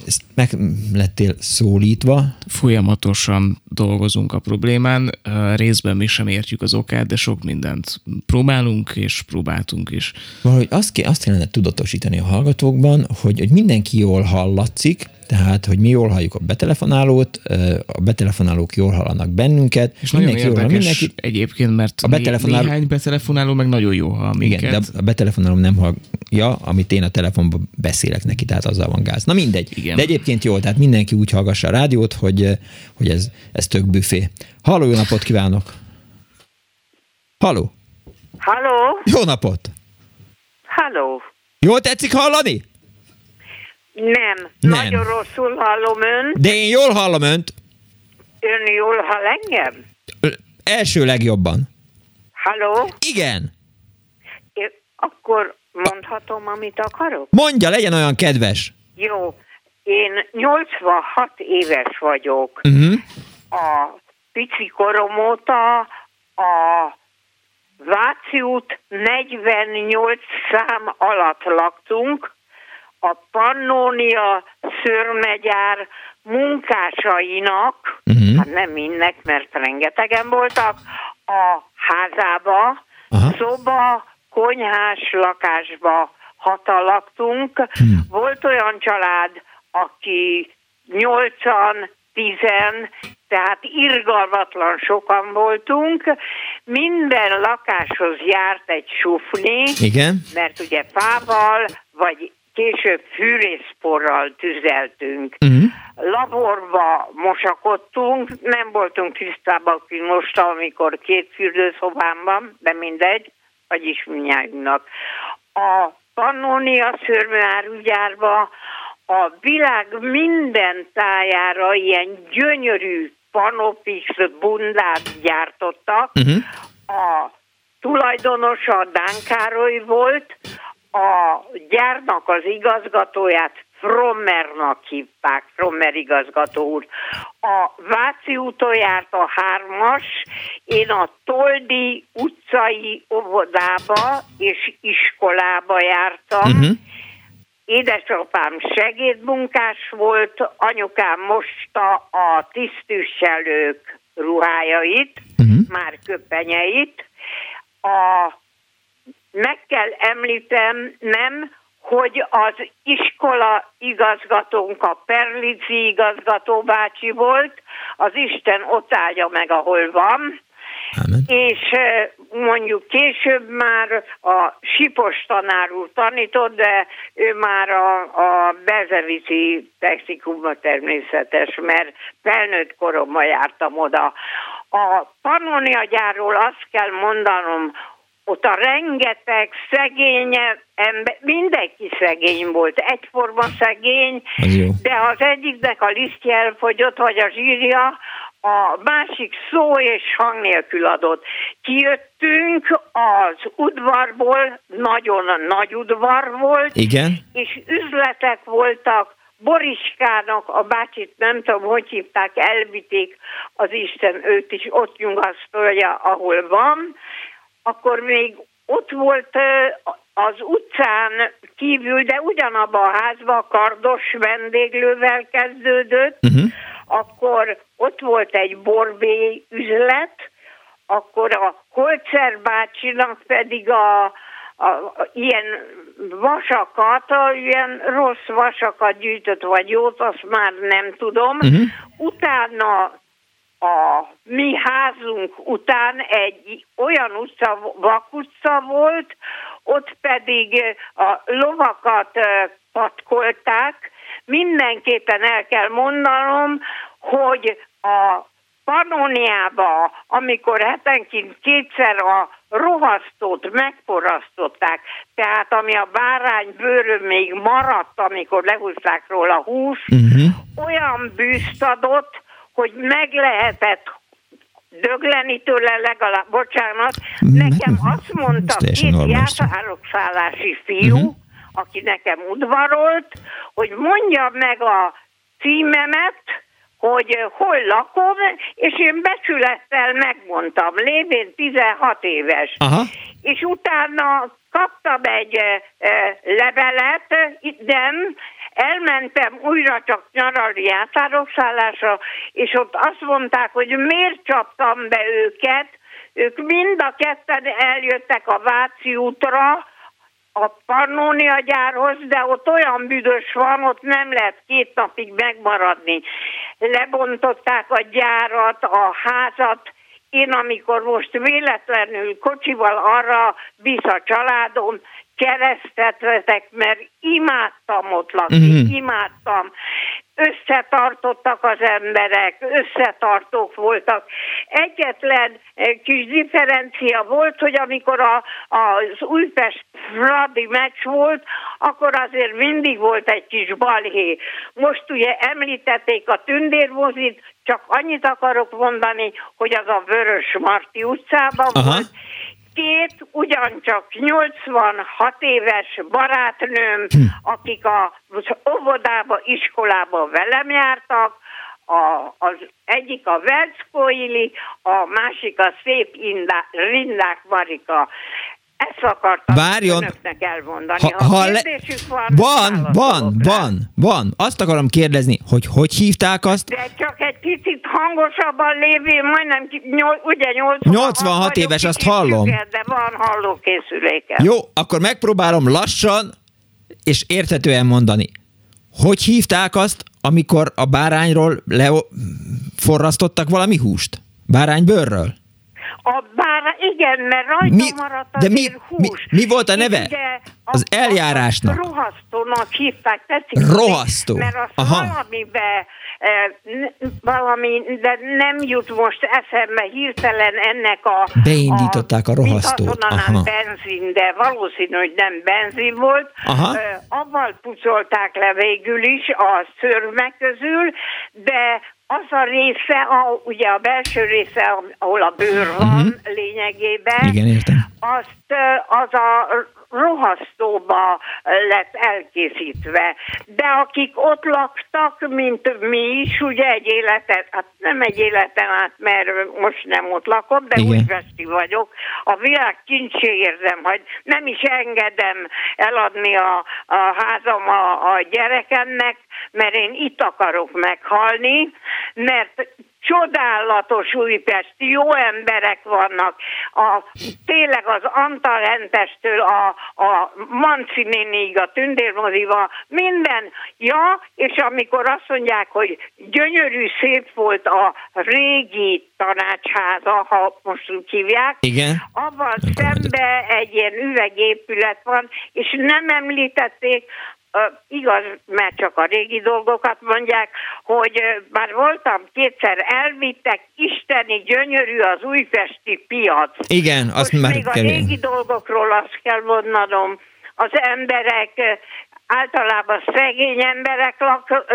ezt meg lettél szólítva. Folyamatosan dolgozunk a problémán, részben mi sem értjük az okát, de sok mindent próbálunk, és próbáltunk is. Valahogy azt, kell, azt kellene tudatosítani a hallgatókban, hogy, hogy mindenki jól hallatszik, tehát, hogy mi jól halljuk a betelefonálót, a betelefonálók jól hallanak bennünket, és mindenki nagyon érdekes jól hall mindenki. egyébként, mert a betelefonáló... néhány betelefonáló meg nagyon jó hall minket. Igen, de a betelefonáló nem hallja, amit én a telefonban beszélek neki, tehát azzal van gáz. Na mindegy. Igen. De egyébként jól, tehát mindenki úgy hallgassa a rádiót, hogy, hogy ez, ez tök büfé. Halló, jó napot kívánok! Halló! Halló! Jó napot! Halló! Jól tetszik hallani? Nem, Nem. nagyon rosszul hallom ön. De én jól hallom önt. Ön jól hall engem? Első legjobban. Halló? Igen. Én akkor mondhatom, amit akarok? Mondja, legyen olyan kedves. Jó. Én 86 éves vagyok. Uh-huh. A pici korom óta a Váci út 48 szám alatt laktunk, a Pannónia szörmegyár munkásainak, Mhm. hát nem mindnek, mert rengetegen voltak, a házába, Aha. szoba, konyhás lakásba hata laktunk. Hmm. Volt olyan család, aki nyolcan, tizen, tehát irgalmatlan sokan voltunk. Minden lakáshoz járt egy sufni, Igen. mert ugye fával, vagy később fűrészporral tüzeltünk. Uh-huh. Laborba mosakodtunk, nem voltunk tisztában, most, amikor két fürdőszobámban, de mindegy, vagyis minnyájunknak. A Pannonia szörmőárugyárba a világ minden tájára ilyen gyönyörű panopix bundát gyártottak. Uh-huh. A tulajdonosa Dán Károly volt, a gyárnak az igazgatóját Frommernak hívták, Frommer igazgató úr. A Váci úton járt a hármas, én a Toldi utcai óvodába és iskolába jártam. Uh-huh. Édesapám segédmunkás volt, anyukám mosta a tisztviselők ruhájait, uh-huh. már köpenyeit. A meg kell említem, nem, hogy az iskola igazgatónk a Perlici igazgató bácsi volt, az Isten ott állja meg, ahol van, Amen. és mondjuk később már a Sipos tanár úr tanított, de ő már a, a Bezevici technikumba természetes, mert felnőtt koromban jártam oda. A Pannonia gyárról azt kell mondanom, ott a rengeteg szegény ember, mindenki szegény volt, egyforma szegény, de az egyiknek a lisztje elfogyott, vagy a zsírja, a másik szó és hang nélkül adott. Kijöttünk az udvarból, nagyon nagy udvar volt, Igen. és üzletek voltak, Boriskának a bácsit, nem tudom, hogy hívták, elvitték az Isten őt is, ott nyugasztolja, ahol van, akkor még ott volt az utcán kívül, de ugyanabban a házban a kardos vendéglővel kezdődött, uh-huh. akkor ott volt egy borbé üzlet, akkor a Holzer bácsinak pedig a, a, a, ilyen vasakat, a, ilyen rossz vasakat gyűjtött, vagy jót, azt már nem tudom. Uh-huh. Utána a mi házunk után egy olyan utca, vakutca volt, ott pedig a lovakat patkolták. Mindenképpen el kell mondanom, hogy a Pannoniába, amikor hetenként kétszer a rohasztót megporasztották, tehát ami a bárány bőrön még maradt, amikor lehúzták róla hús, uh-huh. olyan bűzt adott, hogy meg lehetett dögleni tőle legalább, bocsánat, nekem azt mondta két járszállási fiú, uh-huh. aki nekem udvarolt, hogy mondja meg a címemet, hogy hol lakom, és én becsülettel megmondtam, lévén 16 éves. Aha. És utána kaptam egy levelet, nem, elmentem újra csak nyaralni játszárokszállásra, és ott azt mondták, hogy miért csaptam be őket, ők mind a ketten eljöttek a Váci útra, a Pannónia gyárhoz, de ott olyan büdös van, ott nem lehet két napig megmaradni. Lebontották a gyárat, a házat, én amikor most véletlenül kocsival arra visz a családom, keresztet vetek, mert imádtam ott lakni, mm-hmm. imádtam. Összetartottak az emberek, összetartók voltak. Egyetlen eh, kis differencia volt, hogy amikor a, az Újpest Fradi meccs volt, akkor azért mindig volt egy kis balhé. Most ugye említették a tündérmozit, csak annyit akarok mondani, hogy az a Vörös Marti utcában Aha. volt, két ugyancsak 86 éves barátnőm, hm. akik az óvodába, iskolába velem jártak, a, az egyik a Verckóili, a másik a szép Indá, Rindák Marika. Ezt akartam Várjon. önöknek elmondani. Ha, ha, ha le... van, van, van, van, van. Azt akarom kérdezni, hogy hogy hívták azt? De csak egy picit hangosabban lévén, majdnem nyol, ugye 86, 86 éves, azt hallom. De van hallókészüléke. Jó, akkor megpróbálom lassan és érthetően mondani. Hogy hívták azt, amikor a bárányról leforrasztottak valami húst? Báránybőrről? A bár, igen, mert rajta mi, maradt de mi, hús. Mi, mi volt a neve? De Az eljárásnak. Rohasztónak hívták, tetszik? Rohasztó. Mert az Aha. valamibe, valami, de nem jut most eszembe hirtelen ennek a... Beindították a, a rohasztót. Aha. benzin, de valószínű, hogy nem benzin volt. Aha. Avval pucolták le végül is a szörmek közül, de az a része, a, ugye a belső része, ahol a bőr van uh-huh. lényegében, Igen, értem. azt az a rohasztóba lett elkészítve. De akik ott laktak, mint mi is, ugye egy életet, hát nem egy életen át, mert most nem ott lakom, de újveszti vagyok. A világ kincsé érzem, hogy nem is engedem eladni a, a házam a, a gyerekemnek, mert én itt akarok meghalni, mert csodálatos Újpest, jó emberek vannak. A, tényleg az Antalentestől a, a Manci nénig, a Tündérmoziva, minden. Ja, és amikor azt mondják, hogy gyönyörű, szép volt a régi tanácsháza, ha most úgy hívják, Igen. abban szembe egy ilyen üvegépület van, és nem említették igaz, mert csak a régi dolgokat mondják, hogy már voltam kétszer, elvittek, isteni gyönyörű az újpesti piac. Igen, azt Most már még a régi dolgokról azt kell mondanom, az emberek általában szegény emberek laktak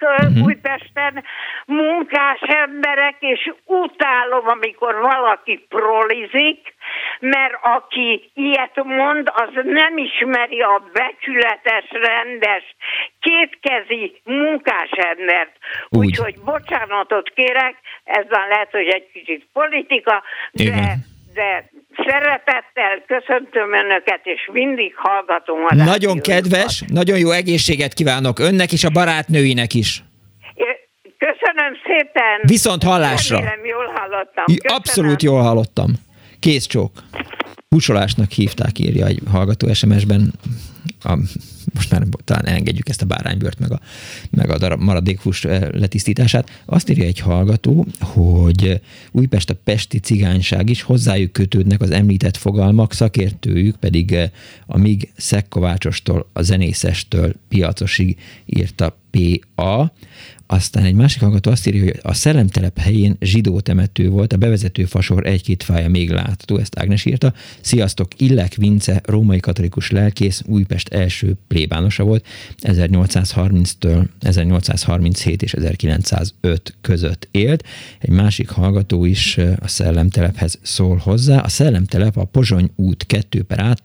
uh-huh. Újpesten, munkás emberek, és utálom, amikor valaki prolizik, mert aki ilyet mond, az nem ismeri a becsületes, rendes, kétkezi munkásembert. Úgyhogy bocsánatot kérek, ezzel lehet, hogy egy kicsit politika, de Igen de szeretettel köszöntöm Önöket, és mindig hallgatom a Nagyon kedves, nagyon jó egészséget kívánok Önnek és a barátnőinek is. Köszönöm szépen. Viszont hallásra. Remélem, jól hallottam. Köszönöm. Abszolút jól hallottam. Kész csók. Pusolásnak hívták, írja egy hallgató SMS-ben. A, most már talán engedjük ezt a báránybört, meg a, meg a darab maradékfus eh, letisztítását. Azt írja egy hallgató, hogy Újpest a pesti cigányság is, hozzájuk kötődnek az említett fogalmak, szakértőjük pedig eh, a míg Szekkovácsostól, a zenészestől piacosig írta P.A. Aztán egy másik hallgató azt írja, hogy a szellemtelep helyén zsidó temető volt, a bevezető fasor egy-két fája még látható, ezt Ágnes írta. Sziasztok, Illek Vince, római katolikus lelkész, Újpest első plébánosa volt, 1830-től 1837 és 1905 között élt. Egy másik hallgató is a szellemtelephez szól hozzá. A szellemtelep a Pozsony út 2 per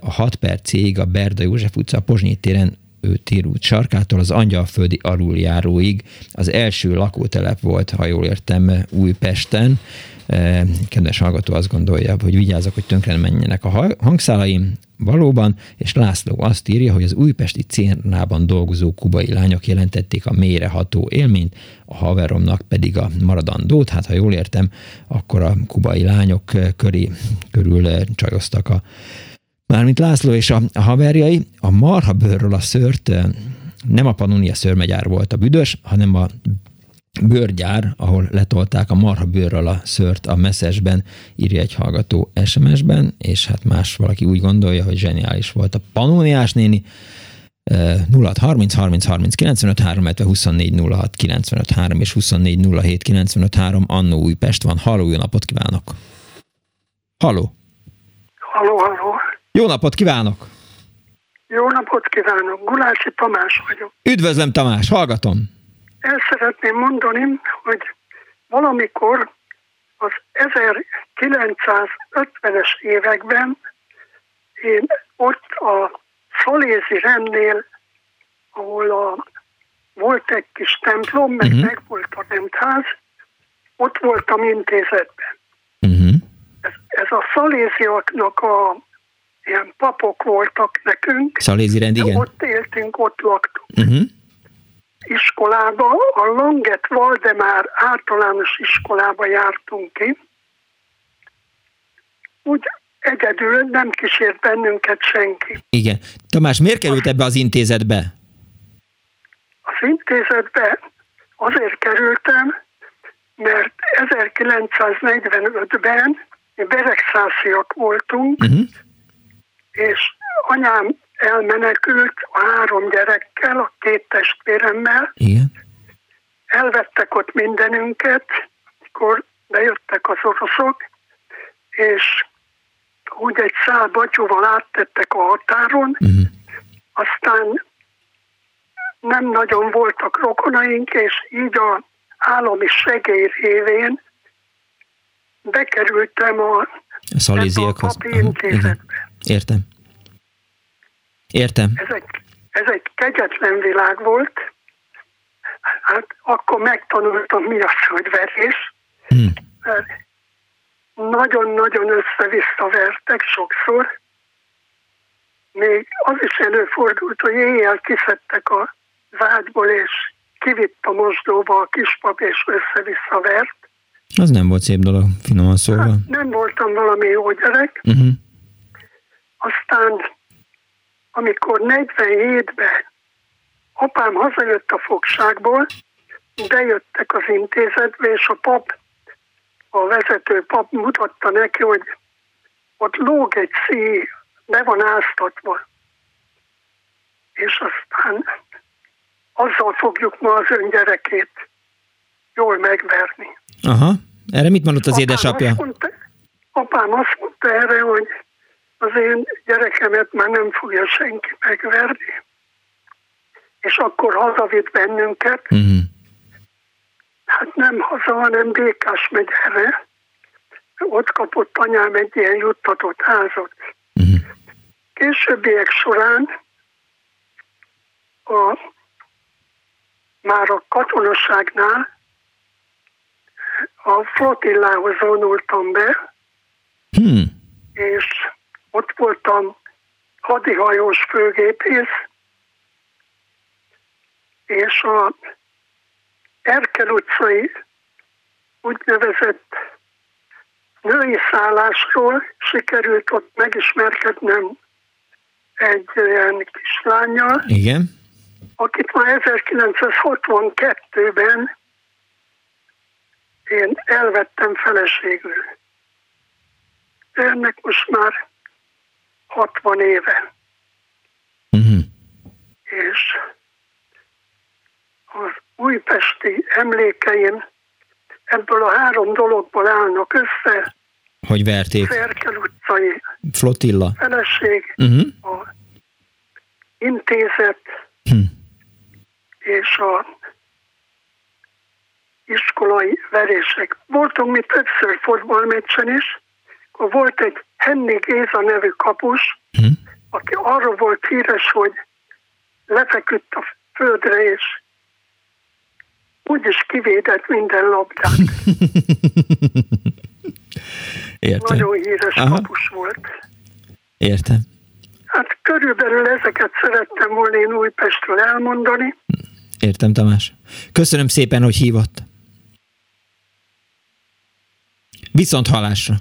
a 6 percig a Berda József utca, a Pozsonyi téren térút sarkától az Angyalföldi aluljáróig az első lakótelep volt, ha jól értem, Újpesten. E, kedves hallgató azt gondolja, hogy vigyázzak, hogy tönkre menjenek a hangszálaim. Valóban, és László azt írja, hogy az újpesti cérnában dolgozó kubai lányok jelentették a mélyreható élményt, a haveromnak pedig a maradandót. Hát, ha jól értem, akkor a kubai lányok köré, körül csajoztak a Mármint László és a, haverjai a marhabőrről a szőrt nem a Pannonia szőrmegyár volt a büdös, hanem a bőrgyár, ahol letolták a marha bőrről a szőrt a messzesben, írja egy hallgató SMS-ben, és hát más valaki úgy gondolja, hogy zseniális volt a panóniás néni. 0 30 30 30 95 3, 24 06 95 3 és 24 07 95 3 Annó Újpest van. Halló, jó napot kívánok! Halló! Halló, halló! Jó napot kívánok! Jó napot kívánok! Gulási Tamás vagyok. Üdvözlöm Tamás, hallgatom! El szeretném mondani, hogy valamikor az 1950-es években én ott a Szalézi rendnél, ahol a, volt egy kis templom, meg uh-huh. meg volt a rendház, ott voltam intézetben. Uh-huh. Ez, ez a szaléziaknak a ilyen papok voltak nekünk. Szalézi rend, igen. Ott éltünk, ott laktunk. Uh-huh. Iskolába, a Langet Valdemár általános iskolába jártunk ki. Úgy egyedül nem kísért bennünket senki. Igen. Tamás, miért került ebbe az intézetbe? Az intézetbe azért kerültem, mert 1945-ben beregszásziak voltunk, uh-huh és anyám elmenekült a három gyerekkel, a két testvéremmel. Igen. Elvettek ott mindenünket, mikor bejöttek az oroszok, és úgy egy szál batyúval áttettek a határon, uh-huh. aztán nem nagyon voltak rokonaink, és így a állami segély révén bekerültem a Szaléziakhoz. Értem. Értem. Ez egy, ez egy kegyetlen világ volt. Hát akkor megtanultam, mi az, hogy verés. Hmm. Nagyon-nagyon össze-vissza vertek sokszor. Még az is előfordult, hogy éjjel kiszedtek a vágyból, és kivitt a mosdóba a kispap, és össze-vissza vert. Az nem volt szép dolog, finoman szólva. Hát nem voltam valami jó gyerek. Uh-huh. Aztán, amikor 47-ben apám hazajött a fogságból, bejöttek az intézetbe, és a pap, a vezető pap mutatta neki, hogy ott lóg egy szí, be van áztatva. És aztán azzal fogjuk ma az ön gyerekét jól megverni. Aha. Erre mit mondott az apám édesapja? Azt mondta, apám azt mondta erre, hogy az én gyerekemet már nem fogja senki megverni. És akkor hazavitt bennünket. Uh-huh. Hát nem haza, hanem Békás megyerre. Ott kapott anyám egy ilyen juttatott házat. Uh-huh. Későbbiek során a, már a katonaságnál a flotillához vonultam be, hmm. és ott voltam hadihajós főgépész, és a Erkel utcai úgynevezett női szállásról sikerült ott megismerkednem egy olyan kislányjal, Igen. akit már 1962-ben én elvettem feleségül. Ennek most már 60 éve. Uh-huh. És az újpesti emlékeim ebből a három dologból állnak össze. Hogy verték? Ferkel utcai Flotilla. feleség, uh-huh. a intézet uh-huh. és a iskolai verések. Voltunk mi többször fotballmeccsen is, akkor volt egy Henny Géza nevű kapus, hmm. aki arra volt híres, hogy lefeküdt a földre, és úgyis kivédett minden labdát. Értem. Nagyon híres Aha. kapus volt. Értem. Hát körülbelül ezeket szerettem volna én Újpestről elmondani. Értem, Tamás. Köszönöm szépen, hogy hívott. Viszont hallásra.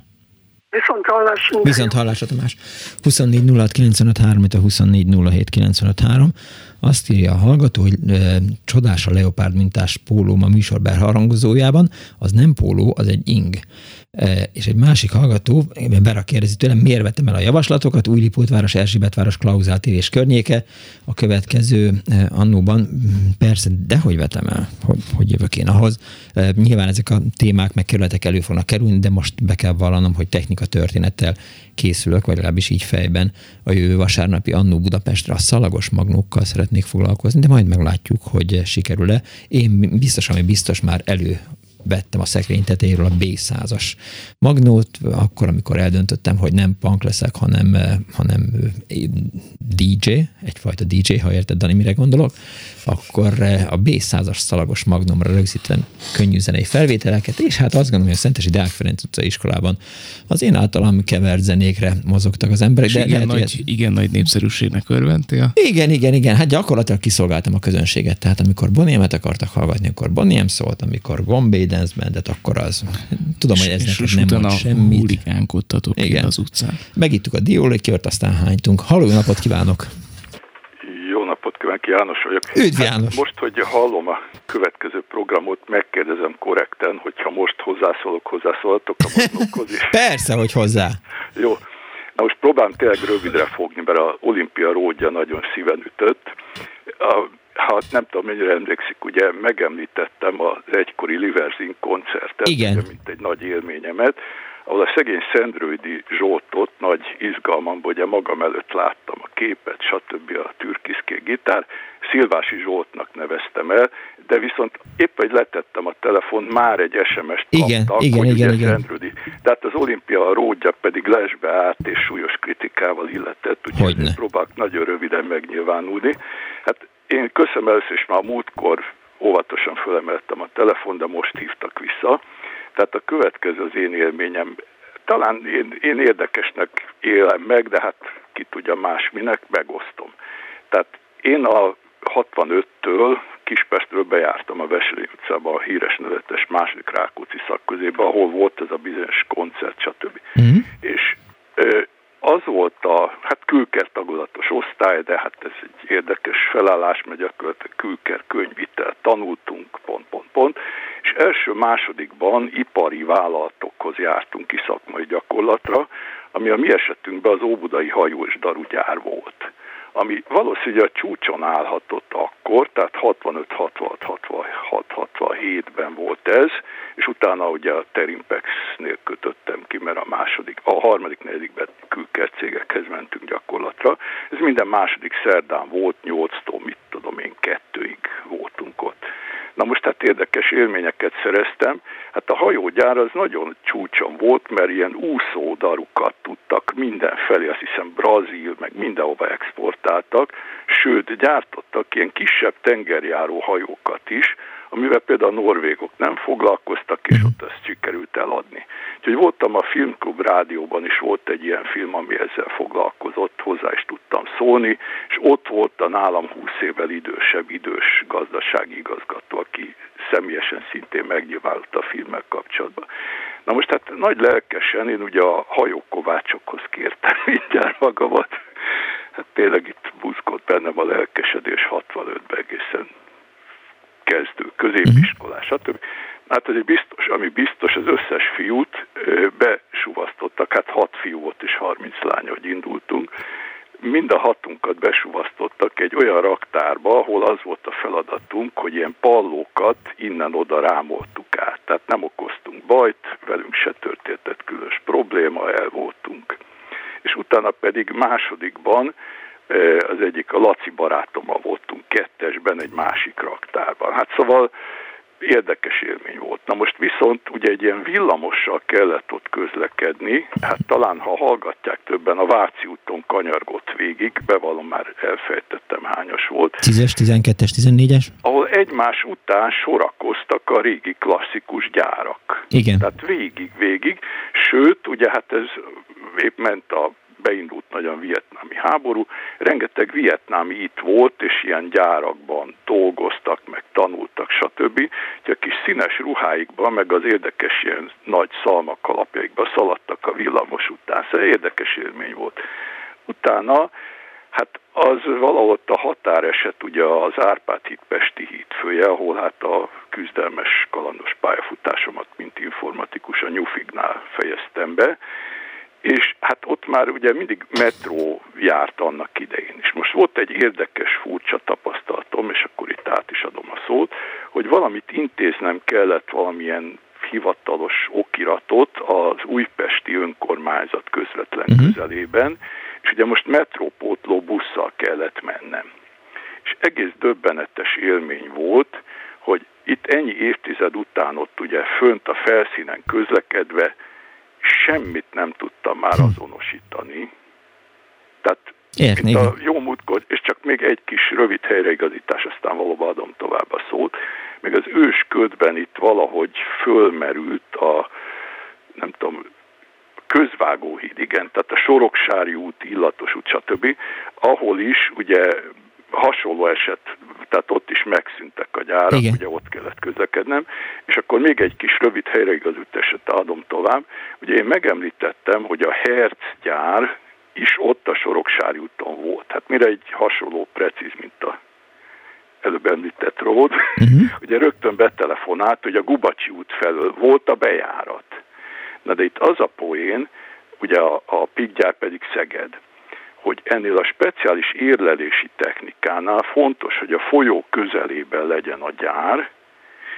Viszont hallásra. Viszont hallásra, Tamás. 24 06 95 3, a 24 07 95 3. Azt írja a hallgató, hogy e, csodás a leopárd mintás pólóm a műsor berharangozójában. Az nem póló, az egy ing. E, és egy másik hallgató, Bera kérdezi tőlem, miért vettem el a javaslatokat, Újlipótváros, Erzsébetváros, Klauzáltér és környéke. A következő e, annóban persze, de hogy vetem el, hogy, hogy jövök én ahhoz. E, nyilván ezek a témák meg kerületek elő fognak kerülni, de most be kell vallanom, hogy technika történettel készülök, vagy legalábbis így fejben a jövő vasárnapi Annó Budapestre a szalagos magnókkal szeretnék foglalkozni, de majd meglátjuk, hogy sikerül-e. Én biztos, ami biztos már elő vettem a szekrény tetejéről a B100-as magnót, akkor, amikor eldöntöttem, hogy nem punk leszek, hanem, hanem DJ, egyfajta DJ, ha érted, Dani, mire gondolok, akkor a B100-as szalagos magnómra rögzítem könnyű zenei felvételeket, és hát azt gondolom, hogy a Szentesi Deák Ferenc utca iskolában az én általam kevert zenékre mozogtak az emberek. És de igen, lehet, nagy, hogy... igen nagy népszerűségnek örventél. Igen, igen, igen. Hát gyakorlatilag kiszolgáltam a közönséget. Tehát amikor Boniemet akartak hallgatni, akkor Boniem szólt, amikor Gombé Dance Bandet, akkor az. Tudom, hogy ez és nem mond semmit. Igen. az utcán. Megittuk a diólikört, aztán hánytunk. Halló, napot kívánok! Jó napot kívánok, János vagyok. Üdv János! Hát most, hogy hallom a következő programot, megkérdezem korrekten, hogyha most hozzászólok, hozzászóltok a magnókhoz is. Persze, hogy hozzá. Jó. Na most próbálom tényleg rövidre fogni, mert a olimpia ródja nagyon szíven ütött. A, hát nem tudom, mennyire emlékszik, ugye megemlítettem az egykori Liverzin koncertet, Igen. Ugye, mint egy nagy élményemet, ahol a szegény Szendrődi Zsoltot nagy izgalmamból, ugye magam előtt láttam a képet, stb. a türkiszké gitár, Szilvási Zsoltnak neveztem el, de viszont épp, hogy letettem a telefon, már egy SMS-t igen, kaptak, igen, hogy igen, ugye igen. Szendrődi. Tehát az olimpia ródja pedig lesbe át és súlyos kritikával illetett, úgyhogy próbálok nagyon röviden megnyilvánulni. Hát én köszönöm először is már a múltkor óvatosan fölemeltem a telefon, de most hívtak vissza. Tehát a következő az én élményem. Talán én, én érdekesnek élem meg, de hát ki tudja más minek, megosztom. Tehát én a 65-től Kispestről bejártam a Veseli utcába a híres nevetes második Rákóczi szakközébe, ahol volt ez a bizonyos koncert, stb. Mm. És ö, az volt a hát külker tagolatos osztály, de hát ez egy érdekes felállás, mert gyakorlatilag külker könyvitel tanultunk, pont, pont, pont, és első-másodikban ipari vállalatokhoz jártunk ki szakmai gyakorlatra, ami a mi esetünkben az Óbudai hajó és darugyár volt ami valószínűleg a csúcson állhatott akkor, tehát 65-66-67-ben volt ez, és utána ugye a Terimpex-nél kötöttem ki, mert a második, a harmadik, negyedikben külker cégekhez mentünk gyakorlatra. Ez minden második szerdán volt, 8-tól, mit tudom én, kettőig voltunk ott. Na most hát érdekes élményeket szereztem. Hát a hajógyár az nagyon csúcson volt, mert ilyen úszódarukat tudtak mindenfelé, azt hiszem Brazil, meg mindenhova exportáltak, sőt gyártottak ilyen kisebb tengerjáró hajókat is, amivel például a norvégok nem foglalkoztak, és ott ezt sikerült eladni. Úgyhogy voltam a Filmklub rádióban is, volt egy ilyen film, ami ezzel foglalkozott, hozzá is tudtam szólni, és ott volt a nálam 20 évvel idősebb, idős gazdasági igazgató, aki személyesen szintén megnyilvánult a filmek kapcsolatban. Na most hát nagy lelkesen én ugye a hajókovácsokhoz kértem mindjárt magamat. Hát tényleg itt buzgott bennem a lelkesedés 65-ben egészen kezdő, középiskolás, stb. Hát egy biztos, ami biztos, az összes fiút besuvasztottak, hát hat fiú volt és 30 lány, hogy indultunk, mind a hatunkat besuvasztottak egy olyan raktárba, ahol az volt a feladatunk, hogy ilyen pallókat innen-oda rámoltuk át. Tehát nem okoztunk bajt, velünk se történtett különös probléma, el voltunk. És utána pedig másodikban az egyik a Laci barátommal voltunk kettesben, egy másik raktárban. Hát szóval érdekes élmény volt. Na most viszont ugye egy ilyen villamossal kellett ott közlekedni, hát talán ha hallgatják többen, a Váci úton kanyargott végig, bevallom már elfejtettem hányos volt. 10-es, 12-es, 14-es? Ahol egymás után sorakoztak a régi klasszikus gyárak. Igen. Tehát végig-végig, sőt, ugye hát ez épp ment a beindult nagyon vietnámi háború, rengeteg vietnámi itt volt, és ilyen gyárakban dolgoztak, meg tanultak, stb. Úgyhogy a kis színes ruháikban, meg az érdekes ilyen nagy szalmak alapjaikban szaladtak a villamos után. Szóval érdekes élmény volt. Utána, hát az valahol a határeset ugye az Árpád híd Pesti hídfője, ahol hát a küzdelmes kalandos pályafutásomat, mint informatikus a Nyufignál fejeztem be, és hát ott már ugye mindig metró járt annak idején is. Most volt egy érdekes, furcsa tapasztalatom, és akkor itt át is adom a szót, hogy valamit intéznem kellett valamilyen hivatalos okiratot az újpesti önkormányzat közvetlen uh-huh. közelében, és ugye most metrópótló busszal kellett mennem. És egész döbbenetes élmény volt, hogy itt ennyi évtized után ott ugye fönt a felszínen közlekedve semmit nem tudtam már hm. azonosítani. Tehát Értni, itt a jó múltkor, és csak még egy kis rövid helyreigazítás, aztán valóban adom tovább a szót. Még az ősködben itt valahogy fölmerült a, nem tudom, közvágóhíd, igen, tehát a Soroksári út, Illatos út, stb., ahol is ugye hasonló eset, tehát ott is megszűntek a gyárak, Igen. ugye ott kellett közlekednem, és akkor még egy kis rövid helyreigazítást adom tovább. Ugye én megemlítettem, hogy a Herc gyár is ott a Soroksári úton volt. Hát mire egy hasonló precíz, mint a előbb említett ród, uh-huh. ugye rögtön betelefonált, hogy a Gubacsi út felől volt a bejárat. Na de itt az a poén, ugye a, a PIG pedig Szeged hogy ennél a speciális érlelési technikánál fontos, hogy a folyó közelében legyen a gyár,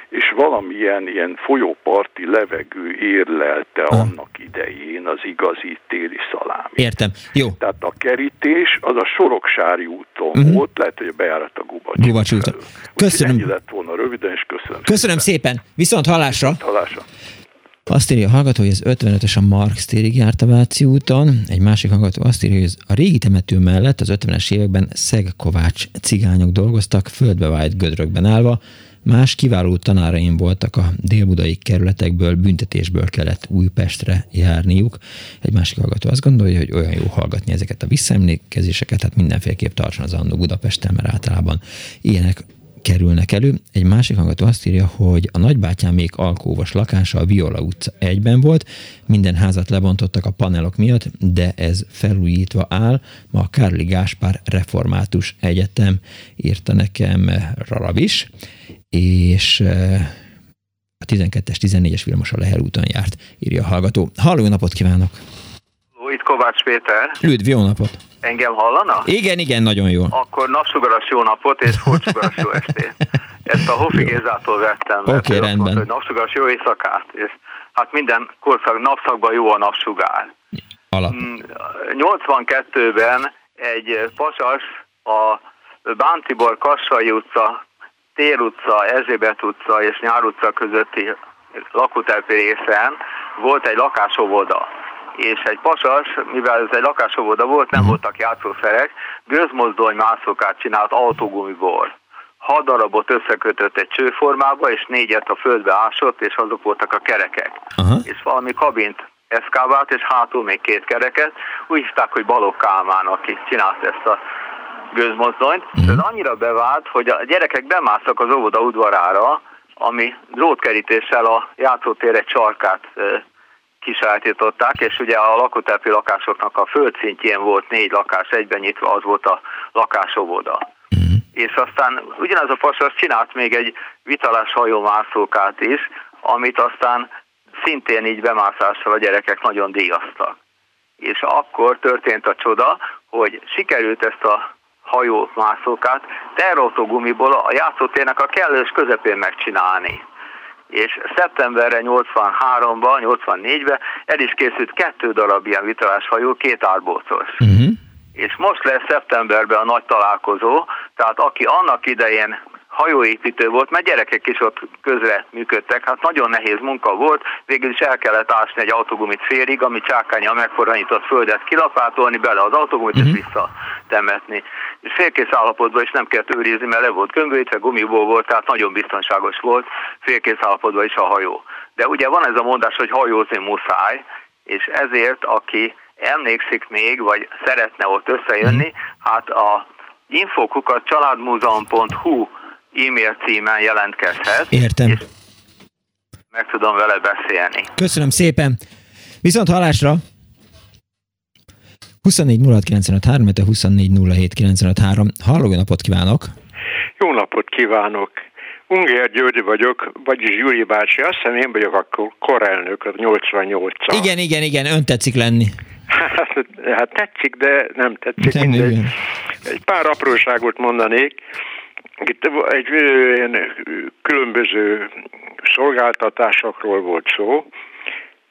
és valamilyen ilyen folyóparti levegő érlelte ha. annak idején az igazi téli szalámi. Értem, jó. Tehát a kerítés az a Soroksári úton uh-huh. volt, lehet, hogy a bejárat a Gubacs, Gubacs úton. Köszönöm. Ennyi lett volna röviden, és köszönöm. Köszönöm szépen. szépen. Viszont hallásra. Viszont hallásra. Azt írja a hallgató, hogy az 55-ös a Marx térig járt a Váci úton. Egy másik hallgató azt írja, hogy a régi temető mellett az 50-es években Szeg-Kovács cigányok dolgoztak, földbe vájt gödrökben állva, Más kiváló tanáraim voltak a délbudai kerületekből, büntetésből kellett Újpestre járniuk. Egy másik hallgató azt gondolja, hogy olyan jó hallgatni ezeket a visszaemlékezéseket, tehát mindenféleképp tartson az Annó Budapesten, mert általában ilyenek kerülnek elő. Egy másik hallgató azt írja, hogy a nagybátyám még alkóvos lakása a Viola utca egyben volt, minden házat lebontottak a panelok miatt, de ez felújítva áll. Ma a Kárli Gáspár Református Egyetem írta nekem Ralavis, és a 12-es, 14-es Vilmos a Lehel úton járt, írja a hallgató. Halló, napot kívánok! Kovács Péter. Üdv, jó napot! Engem hallana? Igen, igen, nagyon jó. Akkor napsugaras jó napot és holdsugaras jó estét. Ezt a Hofi Gézától vettem. Oké, okay, rendben. Mondta, hogy napsugaras jó éjszakát. És hát minden korszak napszakban jó a napsugár. Alap. 82-ben mm, egy pasas a Bántibor Kassai utca, Tér utca, Erzsébet utca és Nyár utca közötti lakótelepi részen volt egy lakásóvoda és egy pasas, mivel ez egy lakásóvoda volt, nem voltak játszószerek, gőzmozdony mászókát csinált autogumiból. Hat darabot összekötött egy csőformába, és négyet a földbe ásott, és azok voltak a kerekek. Aha. És valami kabint eszkávált, és hátul még két kereket. Úgy hívták, hogy Balogh Kálmán, aki csinált ezt a gőzmozdonyt. Uh-huh. Ez annyira bevált, hogy a gyerekek bemásztak az óvoda udvarára, ami drótkerítéssel a játszótér egy sarkát kisajátították, és ugye a lakótelepi lakásoknak a földszintjén volt négy lakás egyben nyitva, az volt a lakásóvoda. Mm. És aztán ugyanaz a pasas csinált még egy vitalás hajómászókát is, amit aztán szintén így bemászással a gyerekek nagyon díjaztak. És akkor történt a csoda, hogy sikerült ezt a hajómászókát terautogumiból a játszótérnek a kellős közepén megcsinálni és szeptemberre 83-ban, 84-ben el is készült kettő darab ilyen hajó, két árbócos. Uh-huh. És most lesz szeptemberben a nagy találkozó, tehát aki annak idején hajóépítő volt, mert gyerekek is ott közre működtek, hát nagyon nehéz munka volt, végül is el kellett ásni egy autogumit félig, ami csákánya megforranított földet kilapátolni, bele az autogumit uh-huh. és mhm. visszatemetni. És félkész állapotban is nem kellett őrizni, mert le volt gömbölítve, gumiból volt, tehát nagyon biztonságos volt, félkész állapotban is a hajó. De ugye van ez a mondás, hogy hajózni muszáj, és ezért aki emlékszik még, vagy szeretne ott összejönni, uh-huh. hát a infokukat családmúzeum.hu e-mail címen jelentkezhet. Értem. És meg tudom vele beszélni. Köszönöm szépen. Viszont halásra! 24 06 3, 24 Halló, jó napot kívánok! Jó napot kívánok! Ungér György vagyok, vagyis Gyuri bácsi, azt hiszem én vagyok a korelnök, a 88 -a. Igen, igen, igen, ön tetszik lenni. Hát, hát tetszik, de nem tetszik. Nem, Egy pár apróságot mondanék. Itt egy különböző szolgáltatásokról volt szó.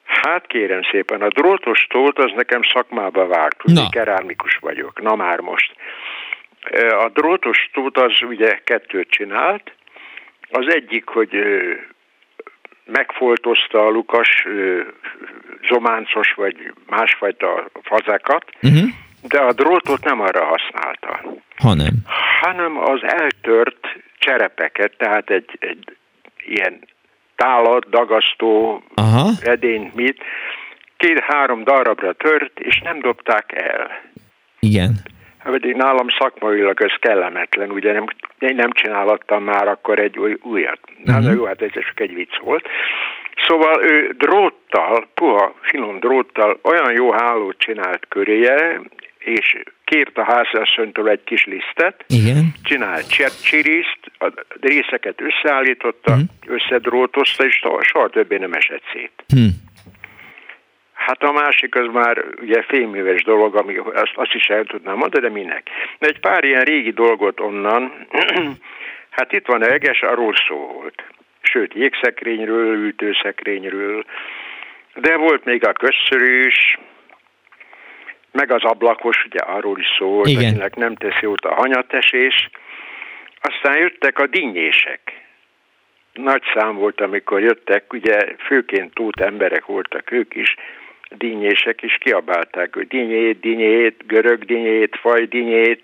Hát kérem szépen, a drótos tót az nekem szakmába vágt, ugye kerámikus vagyok, na már most. A drótos tót az ugye kettőt csinált, az egyik, hogy megfoltozta a Lukas zománcos vagy másfajta fazekat, uh-huh. De a drótot nem arra használta. Hanem? Hanem az eltört cserepeket, tehát egy, egy ilyen tálat, dagasztó, Aha. edényt, mit, két-három darabra tört, és nem dobták el. Igen. Hát pedig nálam szakmailag ez kellemetlen, ugye nem, én nem csinálhattam már akkor egy új, újat. Uh-huh. Na jó, hát ez csak egy vicc volt. Szóval ő dróttal, puha, finom dróttal olyan jó hálót csinált köréje, és kért a házasszonytól egy kis lisztet, Igen. csinált csercsiriszt, a részeket összeállította, uh-huh. összedrótozta, és soha többé nem esett szét. Hmm. Hát a másik az már ugye félműves dolog, ami azt, azt is el tudnám mondani, de minek. Egy pár ilyen régi dolgot onnan, hát itt van Eges, arról szó volt. Sőt, jégszekrényről, ültőszekrényről, de volt még a köszörűs, meg az ablakos, ugye arról is szó volt, akinek nem teszi jót a hanyatesés. Aztán jöttek a dinnyések. Nagy szám volt, amikor jöttek, ugye főként tót emberek voltak ők is, dinnyések is kiabálták, hogy dinnyét, dinnyét, görög dinnyét, faj dinnyét,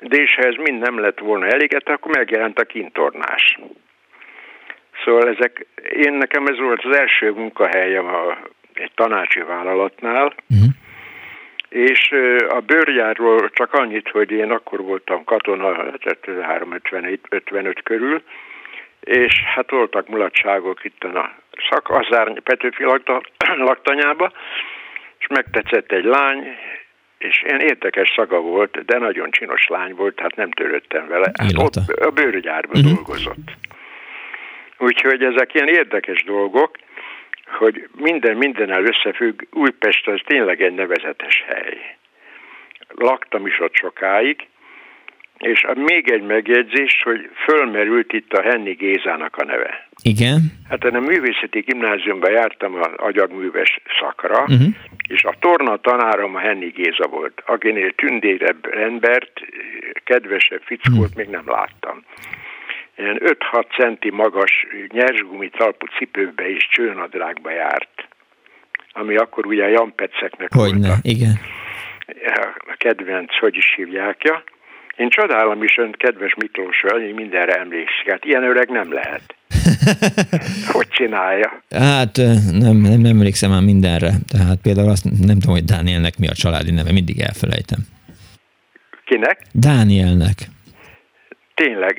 de és ha ez mind nem lett volna eléget, akkor megjelent a kintornás. Szóval ezek, én nekem ez volt az első munkahelyem a, egy tanácsi vállalatnál, uh-huh. És a bőrjárról csak annyit, hogy én akkor voltam katona, tehát 55 körül, és hát voltak mulatságok itt a szakazárny Petőfi lakta, laktanyába, és megtetszett egy lány, és ilyen érdekes szaga volt, de nagyon csinos lány volt, hát nem törődtem vele. Hát ott a bőrgyárban uh-huh. dolgozott. Úgyhogy ezek ilyen érdekes dolgok, hogy minden mindennel összefügg, Újpest az tényleg egy nevezetes hely. Laktam is ott sokáig, és még egy megjegyzés, hogy fölmerült itt a Henni Gézának a neve. Igen. Hát én a művészeti gimnáziumban jártam a agyagműves szakra, uh-huh. és a torna tanárom a Henni Géza volt, akinél tündérebb embert, kedvesebb fickót uh-huh. még nem láttam. Ilyen 5-6 centi magas nyersgumi talpú cipőbe és csőnadrágba járt, ami akkor ugye Jan Peceknek Hogyne, volt a, igen. a kedvenc, hogy is hívják ja. Én csodálom is önt, kedves Miklós, hogy mindenre emlékszik. Hát ilyen öreg nem lehet. hogy csinálja? Hát nem, nem, nem emlékszem már mindenre. Tehát például azt nem tudom, hogy Dánielnek mi a családi neve, mindig elfelejtem. Kinek? Dánielnek. Tényleg.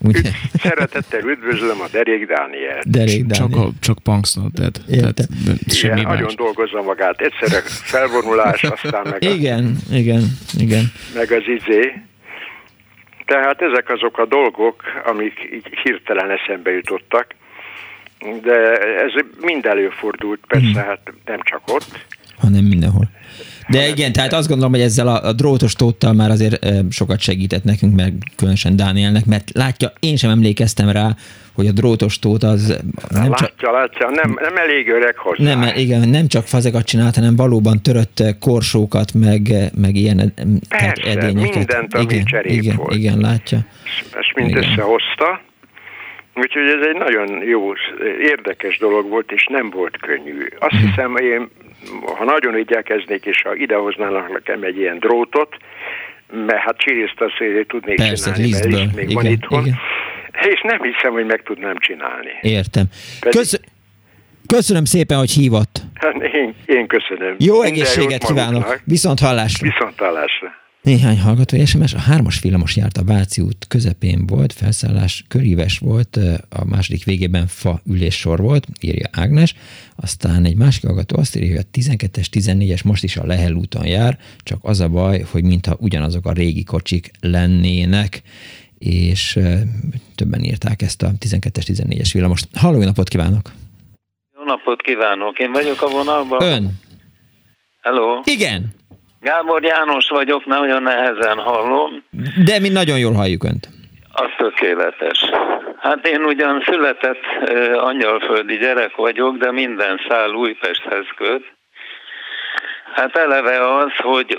Ugye? Szeretettel üdvözlöm a Derék Dániel. Derék Dániel. Csak, a, csak Punks Not Dead. Tehát semmi igen, nagyon dolgozza magát. Egyszerre felvonulás, aztán meg Igen, a, igen, igen. Meg az izé. Tehát ezek azok a dolgok, amik így hirtelen eszembe jutottak, de ez mind előfordult, persze, hmm. hát nem csak ott. Hanem mindenhol. De igen, tehát azt gondolom, hogy ezzel a, a drótos tóttal már azért e, sokat segített nekünk, meg különösen Dánielnek, mert látja, én sem emlékeztem rá, hogy a drótos tót az... Nem látja, csak, látja, nem, nem elég öreg hozzá. Nem, igen, nem csak fazekat csinált, hanem valóban törött korsókat, meg, meg ilyen Persze, edényeket. mindent, ami igen, igen, volt. Igen, látja. Ezt mind igen. összehozta. Úgyhogy ez egy nagyon jó, érdekes dolog volt, és nem volt könnyű. Azt hmm. hiszem, én ha nagyon igyekeznék, és ha idehoznának nekem egy ilyen drótot, mert hát csiriszt azt tudnék Persze, csinálni, lisztből. mert is még igen, van itthon. Igen. És nem hiszem, hogy meg tudnám csinálni. Értem. Pedig... Kösz... Köszönöm szépen, hogy hívott. Hát én, én köszönöm. Jó egészséget kívánok. Viszont hallásra. Viszont hallásra. Néhány hallgató SMS, a hármas villamos járt a Váci út közepén volt, felszállás köríves volt, a második végében fa üléssor volt, írja Ágnes, aztán egy másik hallgató azt írja, hogy a 12-es, 14-es most is a Lehel úton jár, csak az a baj, hogy mintha ugyanazok a régi kocsik lennének, és többen írták ezt a 12-es, 14-es villamost. Halló, napot kívánok! Jó napot kívánok! Én vagyok a vonalban? Ön? Hello? Igen! Gábor János vagyok, nem olyan nehezen hallom. De mi nagyon jól halljuk Önt. Az tökéletes. Hát én ugyan született angyalföldi gyerek vagyok, de minden szál Újpesthez köt. Hát eleve az, hogy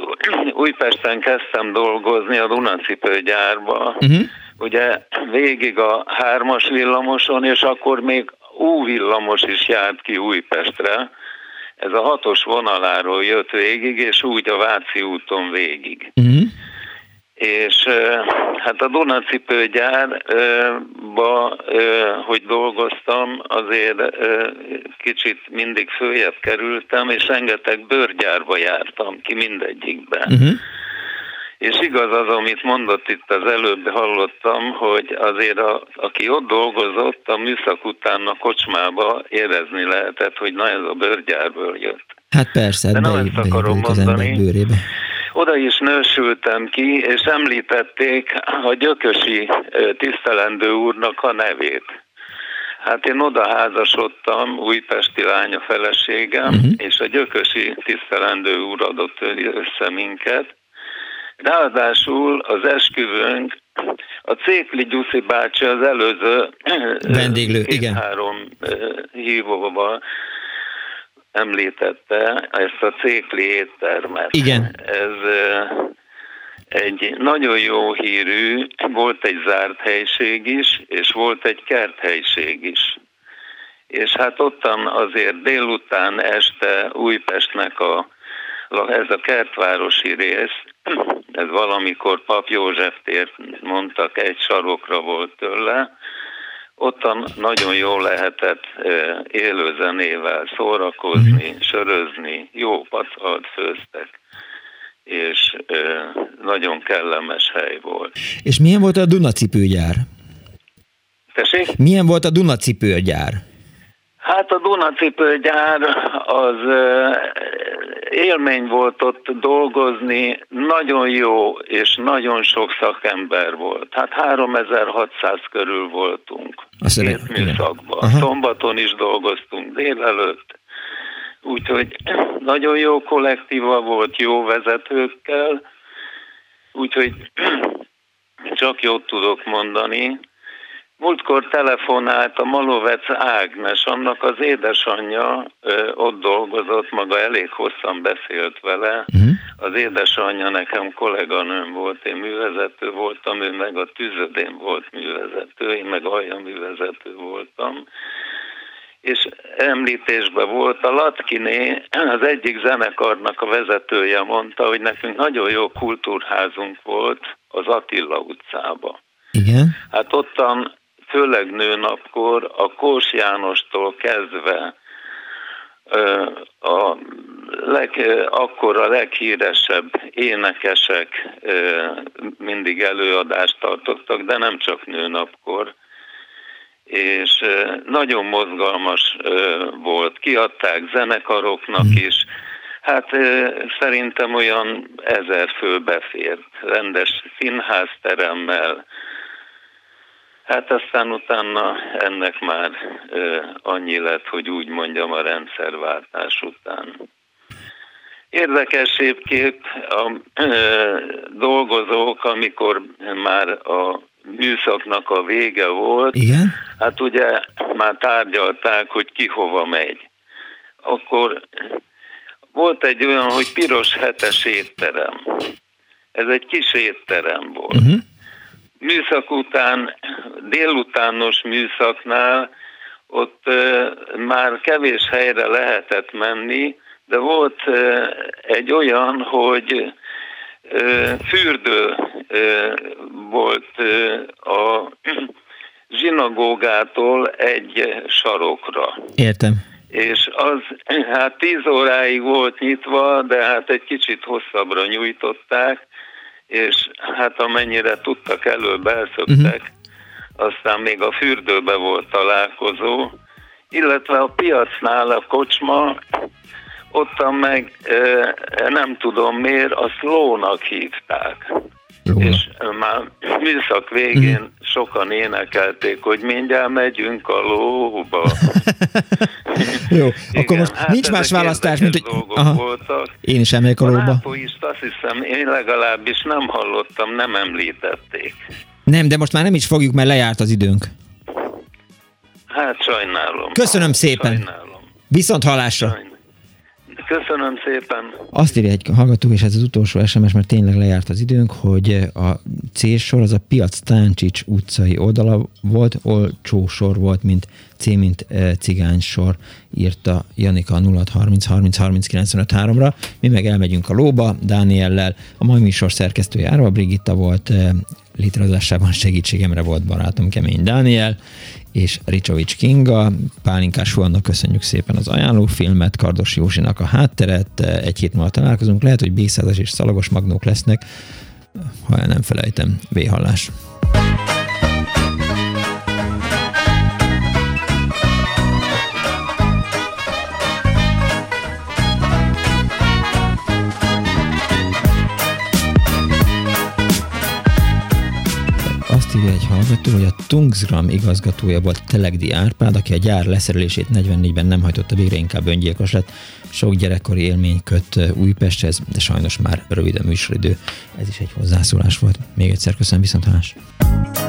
Újpesten kezdtem dolgozni a Dunacipőgyárba. Uh-huh. Ugye végig a hármas villamoson, és akkor még U villamos is járt ki Újpestre ez a hatos vonaláról jött végig, és úgy a Váci úton végig. Uh-huh. És hát a Dunacipőgyárba, hogy dolgoztam, azért kicsit mindig följebb kerültem, és rengeteg bőrgyárba jártam ki mindegyikben. Uh-huh. És igaz az, amit mondott itt az előbb, hallottam, hogy azért a, aki ott dolgozott, a műszak után a kocsmába érezni lehetett, hogy na ez a bőrgyárből jött. Hát persze, de nem ezt akarom mondani. Bőrébe. Oda is nősültem ki, és említették a gyökösi tisztelendő úrnak a nevét. Hát én oda házasodtam, újpesti lánya feleségem, uh-huh. és a gyökösi tisztelendő úr adott össze minket. Ráadásul az esküvőnk, a Cékli Gyuszi bácsi az előző vendéglő, igen. három hívóval említette ezt a Cékli éttermet. Igen. Ez egy nagyon jó hírű, volt egy zárt helység is, és volt egy kerthelyiség is. És hát ottan azért délután, este Újpestnek a, ez a kertvárosi rész, ez valamikor Pap József tért mondtak, egy sarokra volt tőle, ottan nagyon jól lehetett élőzenével szórakozni, mhm. sörözni, jó pacalt főztek és nagyon kellemes hely volt. És milyen volt a Dunacipőgyár? Tessék? Milyen volt a Dunacipőgyár? Hát a Dunacipőgyár az élmény volt ott dolgozni, nagyon jó és nagyon sok szakember volt. Hát 3600 körül voltunk. Azt két műszakban. Szombaton is dolgoztunk délelőtt, Úgyhogy nagyon jó kollektíva volt, jó vezetőkkel, úgyhogy csak jót tudok mondani. Múltkor telefonált a Malovec Ágnes, annak az édesanyja ö, ott dolgozott, maga elég hosszan beszélt vele. Uh-huh. Az édesanyja nekem kolléganőm volt, én művezető voltam, ő meg a tűzödén volt művezető, én meg alja művezető voltam és említésben volt a Latkiné, az egyik zenekarnak a vezetője mondta, hogy nekünk nagyon jó kultúrházunk volt az Attila utcába. Igen. Hát ottan főleg nőnapkor a Kós Jánostól kezdve a leg, akkor a leghíresebb énekesek mindig előadást tartottak, de nem csak nőnapkor, és nagyon mozgalmas volt. Kiadták zenekaroknak hmm. is. Hát szerintem olyan ezer fő befért, rendes színházteremmel. Hát aztán utána ennek már annyi lett, hogy úgy mondjam a rendszerváltás után. Érdekes kép a dolgozók, amikor már a műszaknak a vége volt, Igen? hát ugye már tárgyalták, hogy ki hova megy. Akkor volt egy olyan, hogy piros hetes étterem. Ez egy kis étterem volt. Uh-huh. Műszak után, délutános műszaknál ott már kevés helyre lehetett menni, de volt egy olyan, hogy fürdő volt a zsinagógától egy sarokra. Értem. És az hát 10 óráig volt nyitva, de hát egy kicsit hosszabbra nyújtották, és hát amennyire tudtak előbb elszöktek, uh-huh. aztán még a fürdőbe volt találkozó, illetve a piacnál a kocsma ottan meg nem tudom miért, a lónak hívták. Lóna. És már műszak végén mm. sokan énekelték, hogy mindjárt megyünk a lóba. Jó, Igen, akkor most hát nincs más választás, mint hogy... Aha. Voltak. Én is emlék a lóba. A azt hiszem, én legalábbis nem hallottam, nem említették. Nem, de most már nem is fogjuk, mert lejárt az időnk. Hát sajnálom. Köszönöm szépen. Sajnálom. Viszont hallásra. Sajnálom. Köszönöm szépen. Azt írja egy hallgató, és ez az utolsó SMS, mert tényleg lejárt az időnk, hogy a C-sor az a Piac Táncsics utcai oldala volt, olcsó sor volt, mint C, mint e, cigány sor, írta Janika 0630 30 30 95 ra Mi meg elmegyünk a lóba Dániellel, a mai műsor szerkesztője Árva Brigitta volt, e, létrehozásában segítségemre volt barátom Kemény Dániel, és Ricsovics Kinga. Pálinkás Huannak köszönjük szépen az ajánlófilmet, Kardos Józsinak a hátteret. Egy hét múlva találkozunk. Lehet, hogy b és szalagos magnók lesznek, ha el nem felejtem. Véhallás. Azt írja egy hallgató, hogy a Tungsgram igazgatója volt Telegdi Árpád, aki a gyár leszerelését 44-ben nem hajtotta végre, inkább öngyilkos lett. Sok gyerekkori élmény köt Újpesthez, de sajnos már rövid a műsoridő. Ez is egy hozzászólás volt. Még egyszer köszönöm, viszontlátásra. igen,